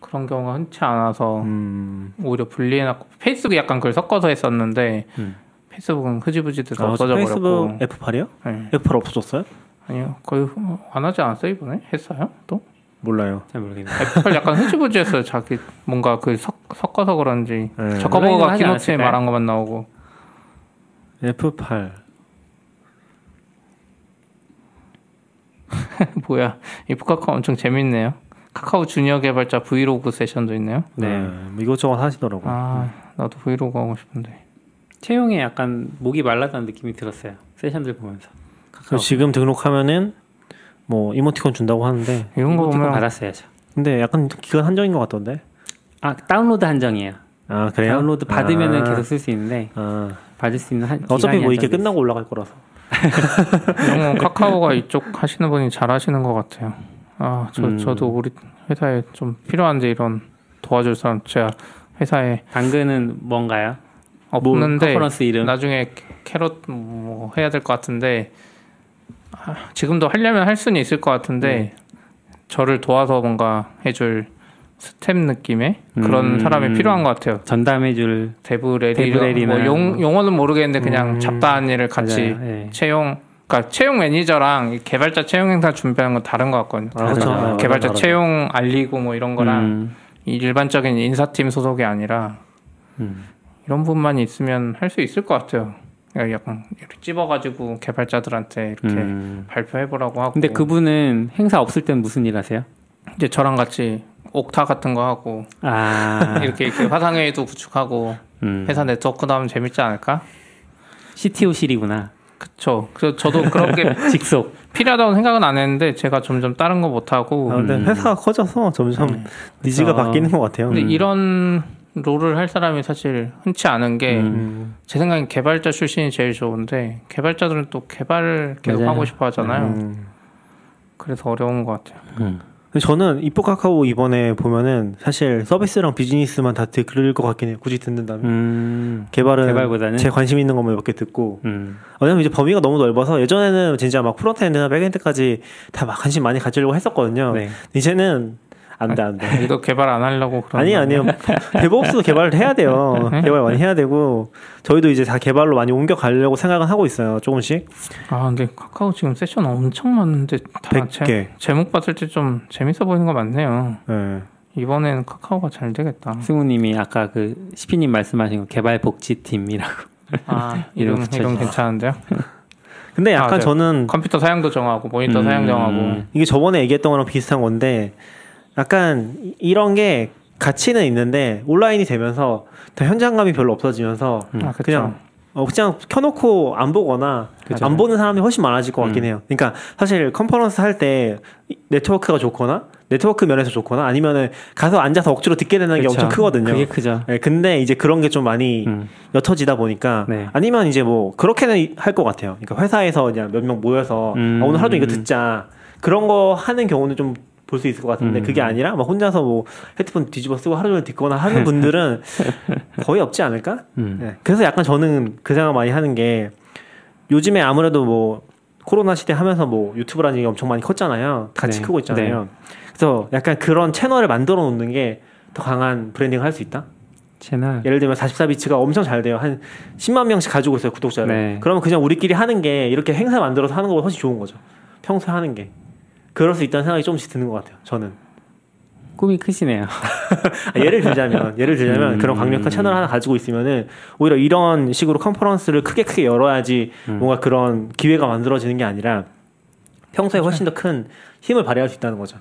그런 경우가 흔치 않아서 음. 오히려 분리해놨고 페이스북이 약간 그걸 섞어서 했었는데 음. 페이스북은 흐지부지돼서 아, 없어져 페이스북 버렸고 F8이요? 네. F8 없어졌어요? 아니요 거의 안 하지 않았어요 이번에 했어요 또 몰라요. 잘 모르겠네요. 애플 약간 흐지부지했어요 자기 뭔가 그 섞, 섞어서 그런지 네. 저커버그가 않았을까요? 말한 것만 나오고 F8. 뭐야 이 카카오 엄청 재밌네요 카카오 주니어 개발자 브이로그 세션도 있네요 네. 뭐 이것저것 하시더라고. 아 나도 브이로그 하고 싶은데 채용에 약간 목이 말랐다는 느낌이 들었어요. 세션들 보면서. 그래서 지금 등록하면은 뭐 이모티콘 준다고 하는데 이런 거 보면 받았어야죠. 근데 약간 기간 한정인 것 같던데. 아 다운로드 한정이에요. 아 그래요? 다운로드 받으면은 아. 계속 쓸 수 있는데 아, 받을 수 있는 한 어차피 기간이 뭐 이게 끝나고 올라갈 거라서. 이런 건 카카오가 이쪽 하시는 분이 잘 하시는 것 같아요. 아, 저, 음. 저도 우리 회사에 좀 필요한데 이런 도와줄 사람 제가 회사에. 당근은 뭔가요? 뭐 없는데 이름 나중에 캐럿 뭐 해야 될 것 같은데 아, 지금도 하려면 할 수는 있을 것 같은데 네. 저를 도와서 뭔가 해줄 스텝 느낌의 그런 음. 사람이 필요한 것 같아요. 전담해줄 DevRel이 뭐 용, 용어는 모르겠는데 그냥 음. 잡다한 일을 같이. 예. 채용 그러니까 채용 매니저랑 이 개발자 채용 행사 준비하는 건 다른 것 같거든요. 아, 그렇죠. 맞아요. 아, 개발자 다르죠. 채용 알리고 뭐 이런 거랑 음, 이 일반적인 인사팀 소속이 아니라 음. 이런 분만 있으면 할 수 있을 것 같아요. 그러니까 약간 이렇게 찝어가지고 개발자들한테 이렇게 음. 발표해보라고 하고. 근데 그분은 행사 없을 땐 무슨 일 하세요? 이제 저랑 같이 옥타 같은 거 하고 아 이렇게 이렇게 화상회의도 구축하고 음. 회사 네트워크도 하면 재밌지 않을까? CTO실이구나. 그쵸. 그래서 저도 그런 게 직속. 필요하다고 생각은 안 했는데 제가 점점 다른 거 못 하고 아, 근데 음. 회사가 커져서 점점 네. needs가 그쵸. 바뀌는 것 같아요. 근데 음. 이런 role을 할 사람이 사실 흔치 않은 게제 음. 생각엔 개발자 출신이 제일 좋은데 개발자들은 또 개발을 계속 맞아요. 하고 싶어 하잖아요. 음. 그래서 어려운 것 같아요. 음. 근데 저는 if 카카오 이번에 보면은 사실 서비스랑 비즈니스만 다 들을 것 같긴 해요. 굳이 듣는다면. 음. 개발은 개발보다는 제 관심 있는 것만 몇 개 듣고 음. 왜냐면 이제 범위가 너무 넓어서 예전에는 진짜 막 frontend나 backend까지 다 막 관심 많이 가지려고 했었거든요. 네. 이제는 안 돼, 안 돼. 이거 개발 안 하려고 그런 아니 거 아니요. 데브옵스도 개발을 해야 돼요. 네? 개발 많이 해야 되고 저희도 이제 다 개발로 많이 옮겨 가려고 생각은 하고 있어요. 조금씩. 아 근데 카카오 지금 세션 엄청 많은데 다 100개. 제, 제목 봤을 때 좀 재밌어 보이는 거 많네요. 네. 이번에는 카카오가 잘 되겠다. 승우님이 아까 그 시피님 말씀하신 거 개발 복지팀이라고. 아 이름 이름. 괜찮은데요? 근데 약간 아, 네. 저는 컴퓨터 사양도 정하고 모니터 음. 사양 정하고 이게 저번에 얘기했던 거랑 비슷한 건데 약간 이- 이런 게 가치는 있는데 온라인이 되면서 더 현장감이 별로 없어지면서 아, 그쵸. 그냥 어, 그냥 켜놓고 안 보거나 그죠. 안 보는 사람이 훨씬 많아질 것 같긴 음. 해요. 그러니까 사실 컨퍼런스 할 때 네트워크가 좋거나 네트워크 면에서 좋거나 아니면은 가서 앉아서 억지로 듣게 되는 게 그쵸. 엄청 크거든요. 그게 크죠. 네, 근데 이제 그런 게 좀 많이 음. 옅어지다 보니까 네. 아니면 이제 뭐 그렇게는 할 것 같아요. 그러니까 회사에서 그냥 몇 명 모여서 음. 아, 오늘 하루 종일 이거 듣자 그런 거 하는 경우는 좀 볼 수 있을 것 같은데 음. 그게 아니라 막 혼자서 뭐 헤드폰 뒤집어 쓰고 하루 종일 듣거나 하는 분들은 거의 없지 않을까? 음. 네. 그래서 약간 저는 그 생각 많이 하는 게 요즘에 아무래도 뭐 코로나 시대 하면서 뭐 유튜브라는 얘기 엄청 많이 컸잖아요. 같이 네. 크고 있잖아요. 그래서 약간 그런 채널을 만들어 놓는 게 더 강한 브랜딩을 할 수 있다. 채널. 예를 들면 44비치가 엄청 잘 돼요. 한 10만 명씩 가지고 있어요, 구독자를. 네. 그러면 그냥 우리끼리 하는 게 이렇게 행사 만들어서 하는 것보다 훨씬 좋은 거죠. 평소에 하는 게. 그럴 수 있다는 생각이 조금씩 드는 것 같아요, 저는. 꿈이 크시네요. 아, 예를 들자면, 예를 들자면 음. 그런 강력한 채널 하나 가지고 있으면은 오히려 이런 식으로 컨퍼런스를 크게 크게 열어야지 음. 뭔가 그런 기회가 만들어지는 게 아니라 평소에 훨씬 더 큰 힘을 발휘할 수 있다는 거죠.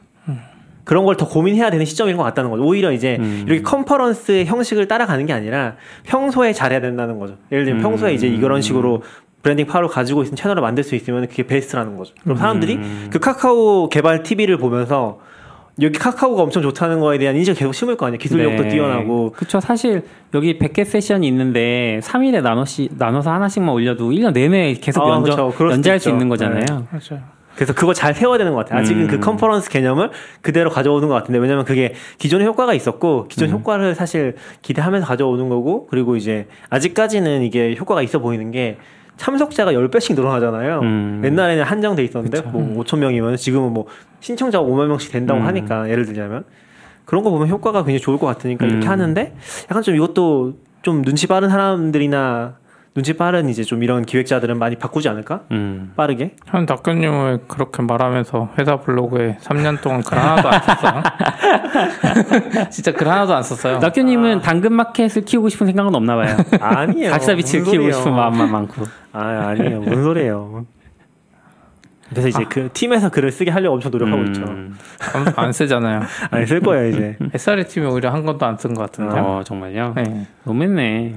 그런 걸 더 고민해야 되는 시점인 것 같다는 거죠. 오히려 이제 음. 이렇게 컨퍼런스의 형식을 따라가는 게 아니라 평소에 잘해야 된다는 거죠. 예를 들면 음. 평소에 이제 이런 식으로 브랜딩 파워를 가지고 있는 채널을 만들 수 있으면 그게 베스트라는 거죠. 그럼 사람들이 음. 그 카카오 개발 TV를 보면서 여기 카카오가 엄청 좋다는 거에 대한 인식을 계속 심을 거 아니에요. 기술력도 네. 뛰어나고. 그쵸. 사실 여기 100개 세션이 있는데 3일에 나눠시, 나눠서 하나씩만 올려도 1년 내내 계속 아, 연저, 연재할 수 있죠. 있는 거잖아요. 맞아요. 그래서 그거 잘 세워야 되는 것 같아요. 아직은 음. 그 컨퍼런스 개념을 그대로 가져오는 것 같은데 왜냐면 그게 기존의 효과가 있었고 기존 음. 효과를 사실 기대하면서 가져오는 거고 그리고 이제 아직까지는 이게 효과가 있어 보이는 게 참석자가 10배씩 늘어나잖아요. 음. 옛날에는 한정돼 있었는데 그쵸. 뭐 5천 명이면 지금은 뭐 신청자가 5만 명씩 된다고 음. 하니까 예를 들자면 그런 거 보면 효과가 굉장히 좋을 것 같으니까 이렇게 음. 하는데 약간 좀 이것도 좀 눈치 빠른 사람들이나 눈치 빠른 이제 좀 이런 기획자들은 많이 바꾸지 않을까? 음. 빠르게? 현 닥터님을 그렇게 말하면서 회사 블로그에 3년 동안 글 하나도 안 썼어요. 진짜 글 하나도 안 썼어요. 낙교님은 당근마켓을 키우고 싶은 생각은 없나 봐요. 아니에요. 박사비치를 무슨 키우고. 싶은 마음만 많고. 아 아니에요. 뭔 소리예요. 그래서 이제 그 팀에서 글을 쓰게 하려고 엄청 노력하고 있죠. 음. 안, 안 쓰잖아요. 아니 쓸 거예요 이제. SRE 팀이 오히려 한 건도 안 쓴 것 같은데. 어, 정말요? 네. 너무했네.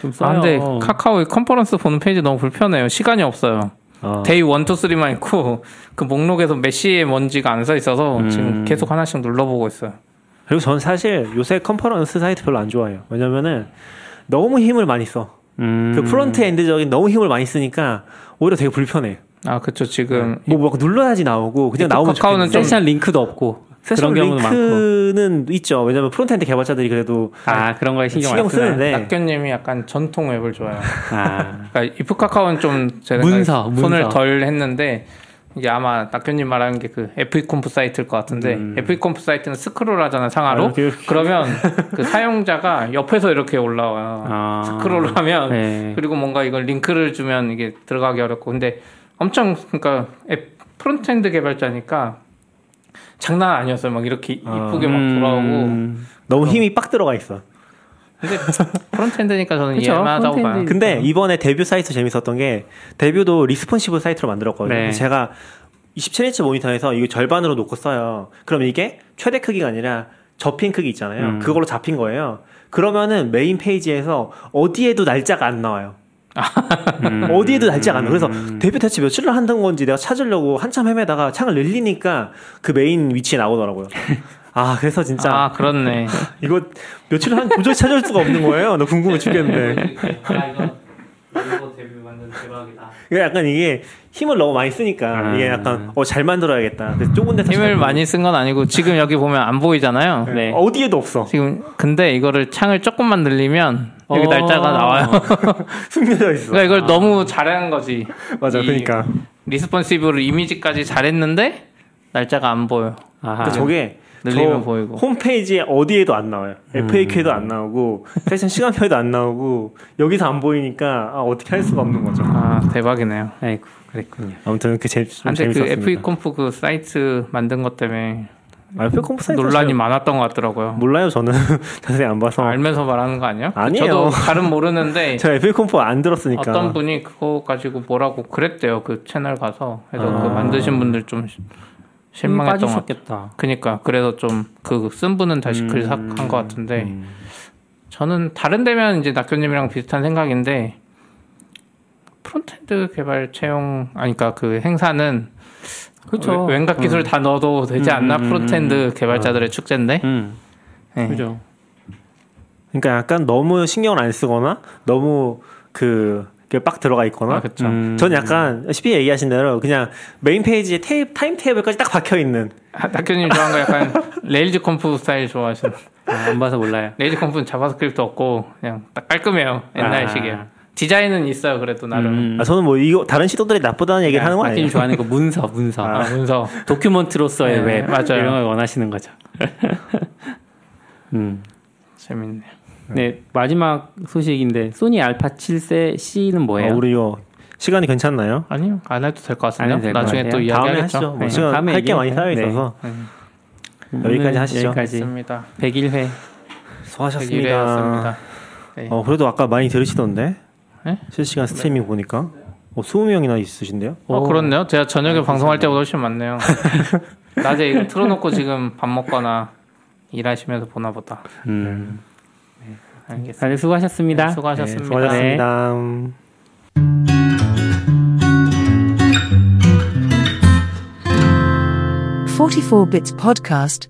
좀 써요. 아, 근데 카카오의 컨퍼런스 보는 페이지 너무 불편해요. 시간이 없어요. 어. Day 1, 2, 3만 있고 그 목록에서 몇 시에 뭔지가 안 써 있어서 음. 지금 계속 하나씩 눌러보고 있어요. 그리고 저는 사실 요새 컨퍼런스 사이트 별로 안 좋아해요. 왜냐면은 너무 힘을 많이 써. 음. 그 front-end적인 너무 힘을 많이 쓰니까 오히려 되게 불편해. 아 그쵸 지금 뭐, 뭐 눌러야지 나오고 그냥 나오면 카카오는 좋겠는데. 세션 링크도 없고 그런 경우도 많고. 링크는 있죠. 왜냐면 front-end 개발자들이 그래도 아 그런 거에 신경, 신경. 쓰는데 낙교님이 약간 전통 웹을 좋아해요. 아 그러니까 if kakao는 좀 제가 문서, 손을 문서. 덜 했는데 이게 아마 낙교님 말하는 게 그 FEconf 사이트일 것 같은데 음. FEconf 사이트는 스크롤 하잖아 상하로 아, 그러면 그 사용자가 옆에서 이렇게 올라와요 아. 스크롤 하면 네. 그리고 뭔가 이걸 링크를 주면 이게 들어가기 어렵고 근데 엄청 그러니까 앱 front-end 개발자니까 장난 아니었어요 막 이렇게 아. 이쁘게 막 돌아오고 음. 너무 힘이 빡 들어가 있어. 근데 front-end니까 저는 그쵸, 이해한다고 봐요. 근데 이번에 DEVIEW 사이트 재밌었던 게 DEVIEW도 responsive 사이트로 만들었거든요. 네. 제가 27인치 모니터에서 이거 절반으로 놓고 써요. 그럼 이게 최대 크기가 아니라 접힌 크기 있잖아요. 음. 그걸로 잡힌 거예요. 그러면은 메인 페이지에서 어디에도 날짜가 안 나와요. 음. 어디에도 안 나와요. 그래서 DEVIEW 대체 며칠을 한다는 건지 내가 찾으려고 한참 헤매다가 창을 늘리니까 그 메인 위치에 나오더라고요. 아, 그래서 진짜 아 그렇네 이거 며칠을 한 도저히 찾을 수가 없는 거예요. 너 궁금해 죽겠는데. 아 이거 이거 대박이다 이게 약간 이게 힘을 너무 많이 쓰니까 음. 이게 약간 어 잘 만들어야겠다. 좁은 데서 힘을 잘 많이 쓴 건 아니고 지금 여기 보면 안 보이잖아요. 네. 어디에도 없어. 지금 근데 이거를 창을 조금만 늘리면 여기 어. 날짜가 나와요. 숨겨져 있어. 그러니까 이걸 너무 잘한 거지. 맞아. 이 그러니까 responsive를 이미지까지 잘했는데 날짜가 안 보여. 아하. 근데 저게 늘리면 저 보이고. 홈페이지에 어디에도 안 나와요. FAQ에도 안 나오고 세션 시간표에도 안 나오고 여기서 안 보이니까 아, 어떻게 할 수가 없는 거죠. 아 대박이네요. 아이고 그랬군요. 아무튼 그 재, 좀 한때 그 재밌었습니다. FEconf 그 사이트 만든 것 때문에 아, FAconf 사이트 논란이 잘- 많았던 것 같더라고요. 몰라요. 저는 자세히 안 봐서 알면서 말하는 거 아니야? 아니에요. 저도 잘은 모르는데 제가 FAconf 안 들었으니까 어떤 분이 그거 가지고 뭐라고 그랬대요. 그 채널 가서 그래서 아. 그 만드신 분들 좀 시- 실망했던 것 같아요. 그니까 그래서 좀 그 쓴 분은 다시 음. 글 삭한 것 같은데 음. 저는 다른 데면 이제 낙교님이랑 비슷한 생각인데 front-end 개발 채용 아니까 그 행사는 그쵸. 온- 온갖 기술 다 넣어도 되지 음, 않나 음, front-end 개발자들의 축제인데 음. 네. 그죠. 그러니까 약간 너무 신경을 안 쓰거나 너무 그, 그 빡 들어가 있거나 아 그쵸 음. 전 약간 쉽게 얘기하신 대로 그냥 메인 페이지에 테이, 타임 테이블까지 딱 박혀 있는 아, 낙교님 좋아하는 거 약간 RailsConf 스타일 좋아하시는 아, 안 봐서 몰라요. RailsConf는 JavaScript 없고 그냥 딱 깔끔해요 옛날식이에요 아. 디자인은 있어요 그래도 나름 음. 아, 저는 뭐 이거 다른 시도들이 나쁘다는 얘기를 하는 거 아니에요. 좋아하는 거 문서, 문서. 아, 문서 document로서의 네, 웹 맞아요. 이런 걸 원하시는 거죠. 음. 재밌네요 네 마지막 소식인데 소니 알파 7세 C는 뭐예요? 어, 우리 이거 시간이 괜찮나요? 아니요 안 해도 될것 될것 나중에. 또 다음에 이야기하겠죠 하시죠. 뭐 네. 시간 다음에 할게 많이 쌓여. 있어서 음, 여기까지 하시죠. 여기까지 좋습니다 101회. 수고하셨습니다. 네. 어 그래도 아까 많이 들으시던데 네? 실시간 스트리밍 보니까 어, 20명이나 있으신데요? 어, 그렇네요. 제가 저녁에 방송할 때보다 훨씬 많네요. 낮에 이거 틀어놓고 지금 밥 먹거나 일하시면서 보나 보다. 음. 알겠습니다. 다들 수고하셨습니다. 네, 수고하셨습니다. 네, 수고하셨습니다. 44 Bits Podcast